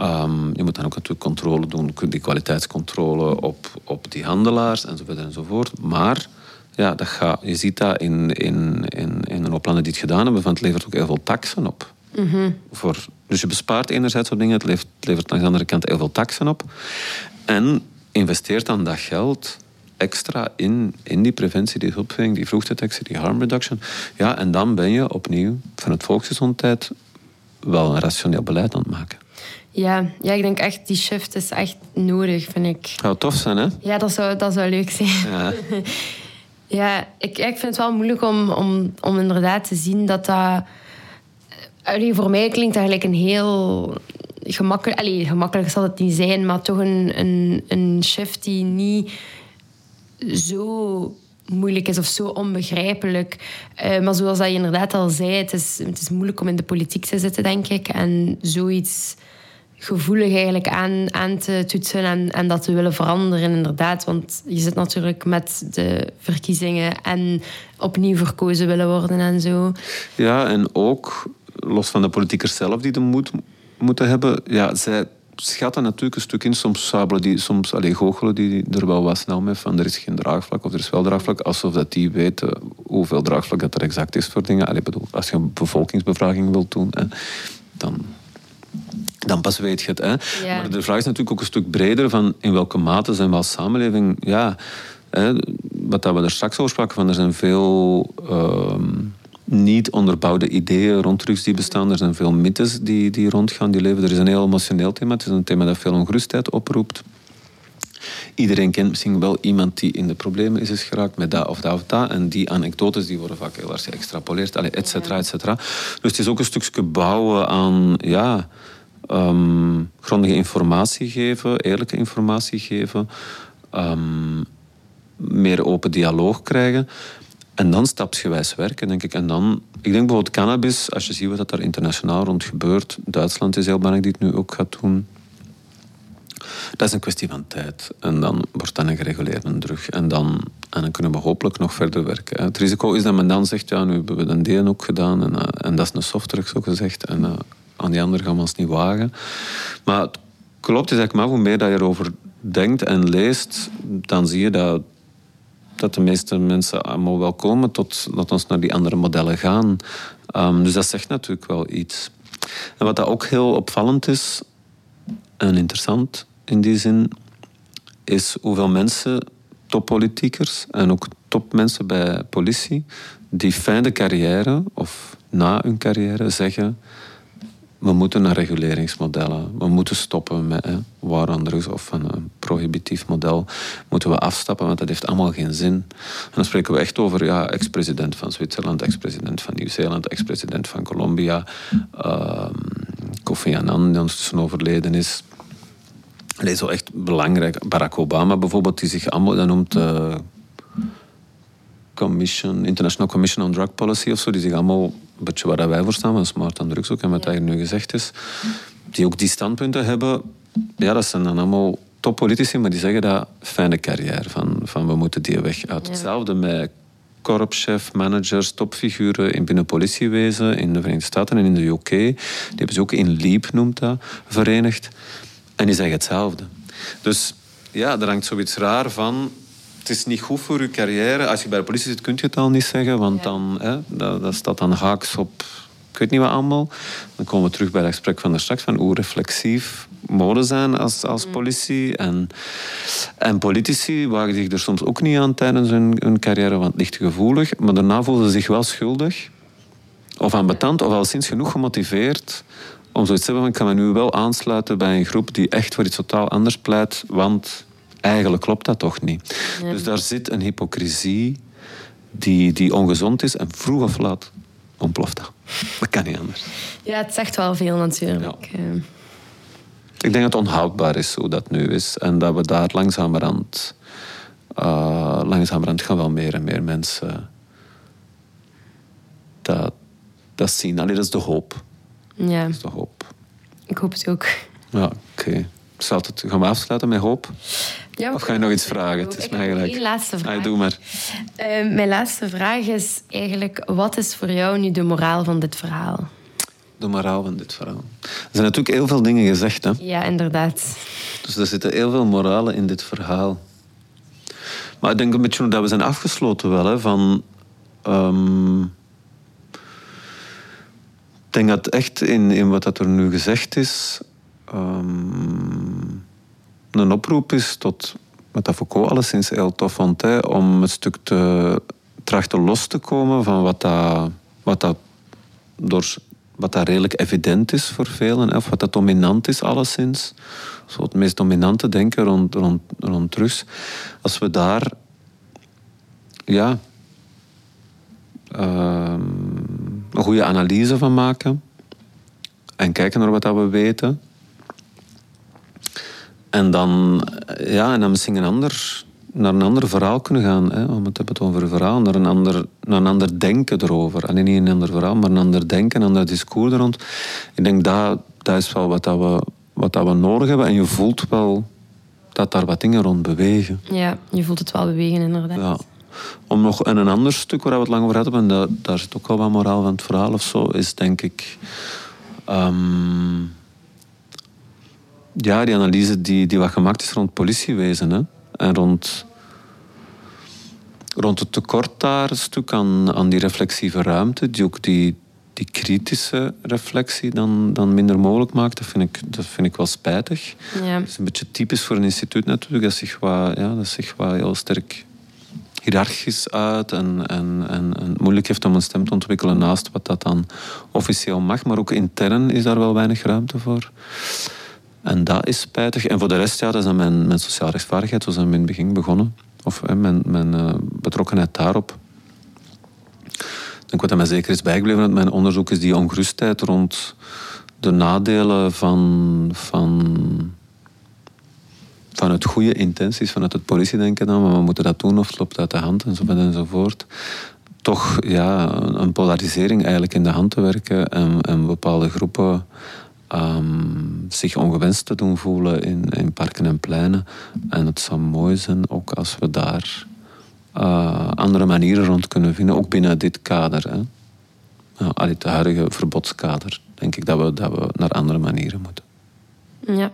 Um, je moet dan ook natuurlijk controle doen, die kwaliteitscontrole op, op die handelaars enzovoort enzovoort. Maar ja, dat gaat, je ziet dat in, in, in, in een hoop landen die het gedaan hebben, van het levert ook heel veel taxen op. Mm Voor, dus je bespaart enerzijds dingen, het levert, levert aan de andere kant heel veel taxen op. En investeert dan dat geld extra in, in die preventie, die hulpverlening, die vroegdetectie, die harm reduction. Ja, en dan ben je opnieuw van het volksgezondheid wel een rationeel beleid aan het maken. Ja, ja, ik denk echt, die shift is echt nodig, vind ik. Zou tof zijn, hè? Ja, dat zou, dat zou leuk zijn. Ja. ja, ik, ik vind het wel moeilijk om, om, om inderdaad te zien dat dat... Allee, voor mij klinkt dat eigenlijk een heel gemakkelijk... Allee, gemakkelijk zal het niet zijn, maar toch een, een, een shift die niet zo moeilijk is of zo onbegrijpelijk. Uh, maar zoals dat je inderdaad al zei, het is, het is moeilijk om in de politiek te zitten, denk ik. En zoiets gevoelig eigenlijk aan, aan te toetsen en, en dat te willen veranderen, inderdaad. Want je zit natuurlijk met de verkiezingen en opnieuw verkozen willen worden en zo. Ja, en ook los van de politiekers zelf die de moed moeten hebben. Ja, zij schatten natuurlijk een stuk in. Soms sabelen die, soms allee, goochelen die er wel wat snel mee van er is geen draagvlak of er is wel draagvlak. Alsof dat die weten hoeveel draagvlak dat er exact is voor dingen. Allee, bedoel, als je een bevolkingsbevraging wilt doen, hè, dan dan pas weet je het. Hè? Maar de vraag is natuurlijk ook een stuk breder van in welke mate zijn we als samenleving... Ja, hè, wat dat we er straks over spraken, van er zijn veel ehm, niet onderbouwde ideeën rond drugs die bestaan. Er zijn veel mythes die, die rondgaan, die leven. Er is een heel emotioneel thema. Het is een thema dat veel ongerustheid oproept. Iedereen kent misschien wel iemand die in de problemen is, is geraakt met dat of dat of dat. En die anekdotes die worden vaak heel erg geëxtrapoleerd, et cetera, et cetera. Dus het is ook een stukje bouwen aan... Ja, um, grondige informatie geven, eerlijke informatie geven, um, meer open dialoog krijgen. En dan stapsgewijs werken, denk ik. En dan, ik denk bijvoorbeeld cannabis, als je ziet wat er internationaal rond gebeurt. Duitsland is heel belangrijk die het nu ook gaat doen. Dat is een kwestie van tijd. En dan wordt dat een gereguleerde drug. En dan, en dan kunnen we hopelijk nog verder werken. Het risico is dat men dan zegt, ja, nu hebben we een DN ook gedaan. En, eh, en dat is een softdrug, zo gezegd. En, uh, aan die andere gaan we ons niet wagen. Maar het klopt, is eigenlijk maar hoe meer je erover denkt en leest, dan zie je dat, dat de meeste mensen allemaal wel komen tot dat ons naar die andere modellen gaan. Um, dus dat zegt natuurlijk wel iets. En wat ook heel opvallend is en interessant in die zin, is hoeveel mensen, toppolitiekers en ook topmensen bij politie, die fijne carrière of na hun carrière zeggen we moeten naar reguleringsmodellen. We moeten stoppen met hè, war of een, prohibitief model. Moeten we afstappen, want dat heeft allemaal geen zin. En dan spreken we echt over ja, ex-president van Zwitserland, ex-president van Nieuw-Zeeland, ex-president van Colombia, uh, Kofi Annan, die ondertussen overleden is. Allee, zo echt belangrijk. Barack Obama bijvoorbeeld, die zich allemaal, noemt... Uh, Commission, International Commission on Drug Policy of zo, die zich allemaal een beetje waar wij voor staan, van smart aan drugs ook, en wat daar nu gezegd is, die ook die standpunten hebben, ja, dat zijn dan allemaal toppolitici, maar die zeggen dat fijne carrière, van, van we moeten die weg uit. Hetzelfde met korpschef, managers, topfiguren in binnen politiewezen in de Verenigde Staten en in de UK. Die hebben ze ook in LEAP, noemt dat, verenigd. En die zeggen hetzelfde. Dus ja, er hangt zoiets raar van het is niet goed voor je carrière. Als je bij de politie zit, kun je het al niet zeggen, want dan hè, dat, dat staat dan haaks op ik weet niet wat allemaal. Dan komen we terug bij het gesprek van straks, van hoe reflexief mogen zijn als, als mm. politie. En, en politici wagen zich er soms ook niet aan tijdens hun, hun carrière, want het ligt gevoelig. Maar daarna voelen ze zich wel schuldig. Of ambetant, of al sinds genoeg gemotiveerd om zoiets te hebben van ik kan me nu wel aansluiten bij een groep die echt voor iets totaal anders pleit, want eigenlijk klopt dat toch niet. Dus daar zit een hypocrisie die, die ongezond is en vroeg of laat ontploft dat. Dat kan niet anders. Ja, het zegt wel veel natuurlijk. Ja. Eh. Ik denk dat het onhoudbaar is hoe dat nu is en dat we daar langzamerhand, uh, langzamerhand gaan wel meer en meer mensen dat, dat zien. Allee, dat is de hoop. Ja. Dat is de hoop. Ik hoop het ook. Ja, oké. Okay. Gaan we afsluiten met hoop? Of ga je nog iets vragen? Het is mij eigenlijk... laatste vraag. Ah, doe maar. Uh, mijn laatste vraag is eigenlijk... Wat is voor jou nu de moraal van dit verhaal? De moraal van dit verhaal? Er zijn natuurlijk heel veel dingen gezegd. Hè? Ja, inderdaad. Dus er zitten heel veel moralen in dit verhaal. Maar ik denk een beetje dat we zijn afgesloten wel. Hè, van... Um, ik denk dat echt in, in wat dat er nu gezegd is... Um, een oproep is tot, wat dat Foucault alleszins heel tof vond, hè, om een stuk te trachten los te komen van wat dat, wat dat door wat dat redelijk evident is voor velen, of wat dat dominant is alleszins. Zo het meest dominante denken rond, rond, rond drugs. Als we daar ja, ehm, een goede analyse van maken en kijken naar wat dat we weten. En dan, ja, en dan misschien een ander, naar een ander verhaal kunnen gaan. Hè, om het hebben over een verhaal, naar een, ander, naar een ander denken erover. Alleen niet een ander verhaal, maar een ander denken, een ander discours er rond. Ik denk dat dat is wel wat, dat we, wat dat we nodig hebben. En je voelt wel dat daar wat dingen rond bewegen. Ja, je voelt het wel bewegen inderdaad. Ja. Om nog en een ander stuk waar we het lang over hadden, en daar, daar zit ook al wat moraal van het verhaal of zo, is denk ik. ehm, ja, die analyse die, die wat gemaakt is rond politiewezen. Hè? En rond, rond het tekort daar een stuk aan, aan die reflexieve ruimte, die ook die, die kritische reflectie dan, dan minder mogelijk maakt. Dat vind ik, dat vind ik wel spijtig. Ja. Dat is een beetje typisch voor een instituut natuurlijk. Dat zich wat, ja, dat zich wat heel sterk hiërarchisch uit en, en, en, en moeilijk heeft om een stem te ontwikkelen naast wat dat dan officieel mag. Maar ook intern is daar wel weinig ruimte voor. En dat is spijtig. En voor de rest, ja, dat is dan mijn, mijn sociaal rechtvaardigheid, aan in het begin begonnen. Of mijn, mijn eh, betrokkenheid daarop. Ik denk wat mij zeker is bijgebleven uit mijn onderzoek is die ongerustheid rond de nadelen van, van, vanuit goede intenties, vanuit het politiedenken dan, maar we moeten dat doen of het loopt uit de hand enzovoort enzovoort. Toch ja, een polarisering eigenlijk in de hand te werken en, en bepaalde groepen ehm, zich ongewenst te doen voelen in, in parken en pleinen. En het zou mooi zijn ook als we daar eh, andere manieren rond kunnen vinden, ook binnen dit kader. Hè. Ja, allee, het huidige verbodskader, denk ik dat we, dat we naar andere manieren moeten. Ja.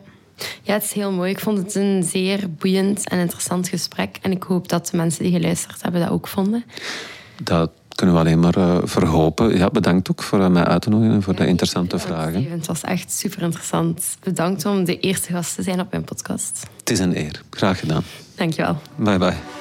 ja, het is heel mooi. Ik vond het een zeer boeiend en interessant gesprek. En ik hoop dat de mensen die geluisterd hebben dat ook vonden. Dat kunnen we alleen maar eh, verhopen. Ja, bedankt ook voor eh, mij uit te nodigen en voor de interessante Ja, vragen. Het was echt super interessant. Bedankt om de eerste gast te zijn op mijn podcast. Het is een eer. Graag gedaan. Dankjewel. Bye bye.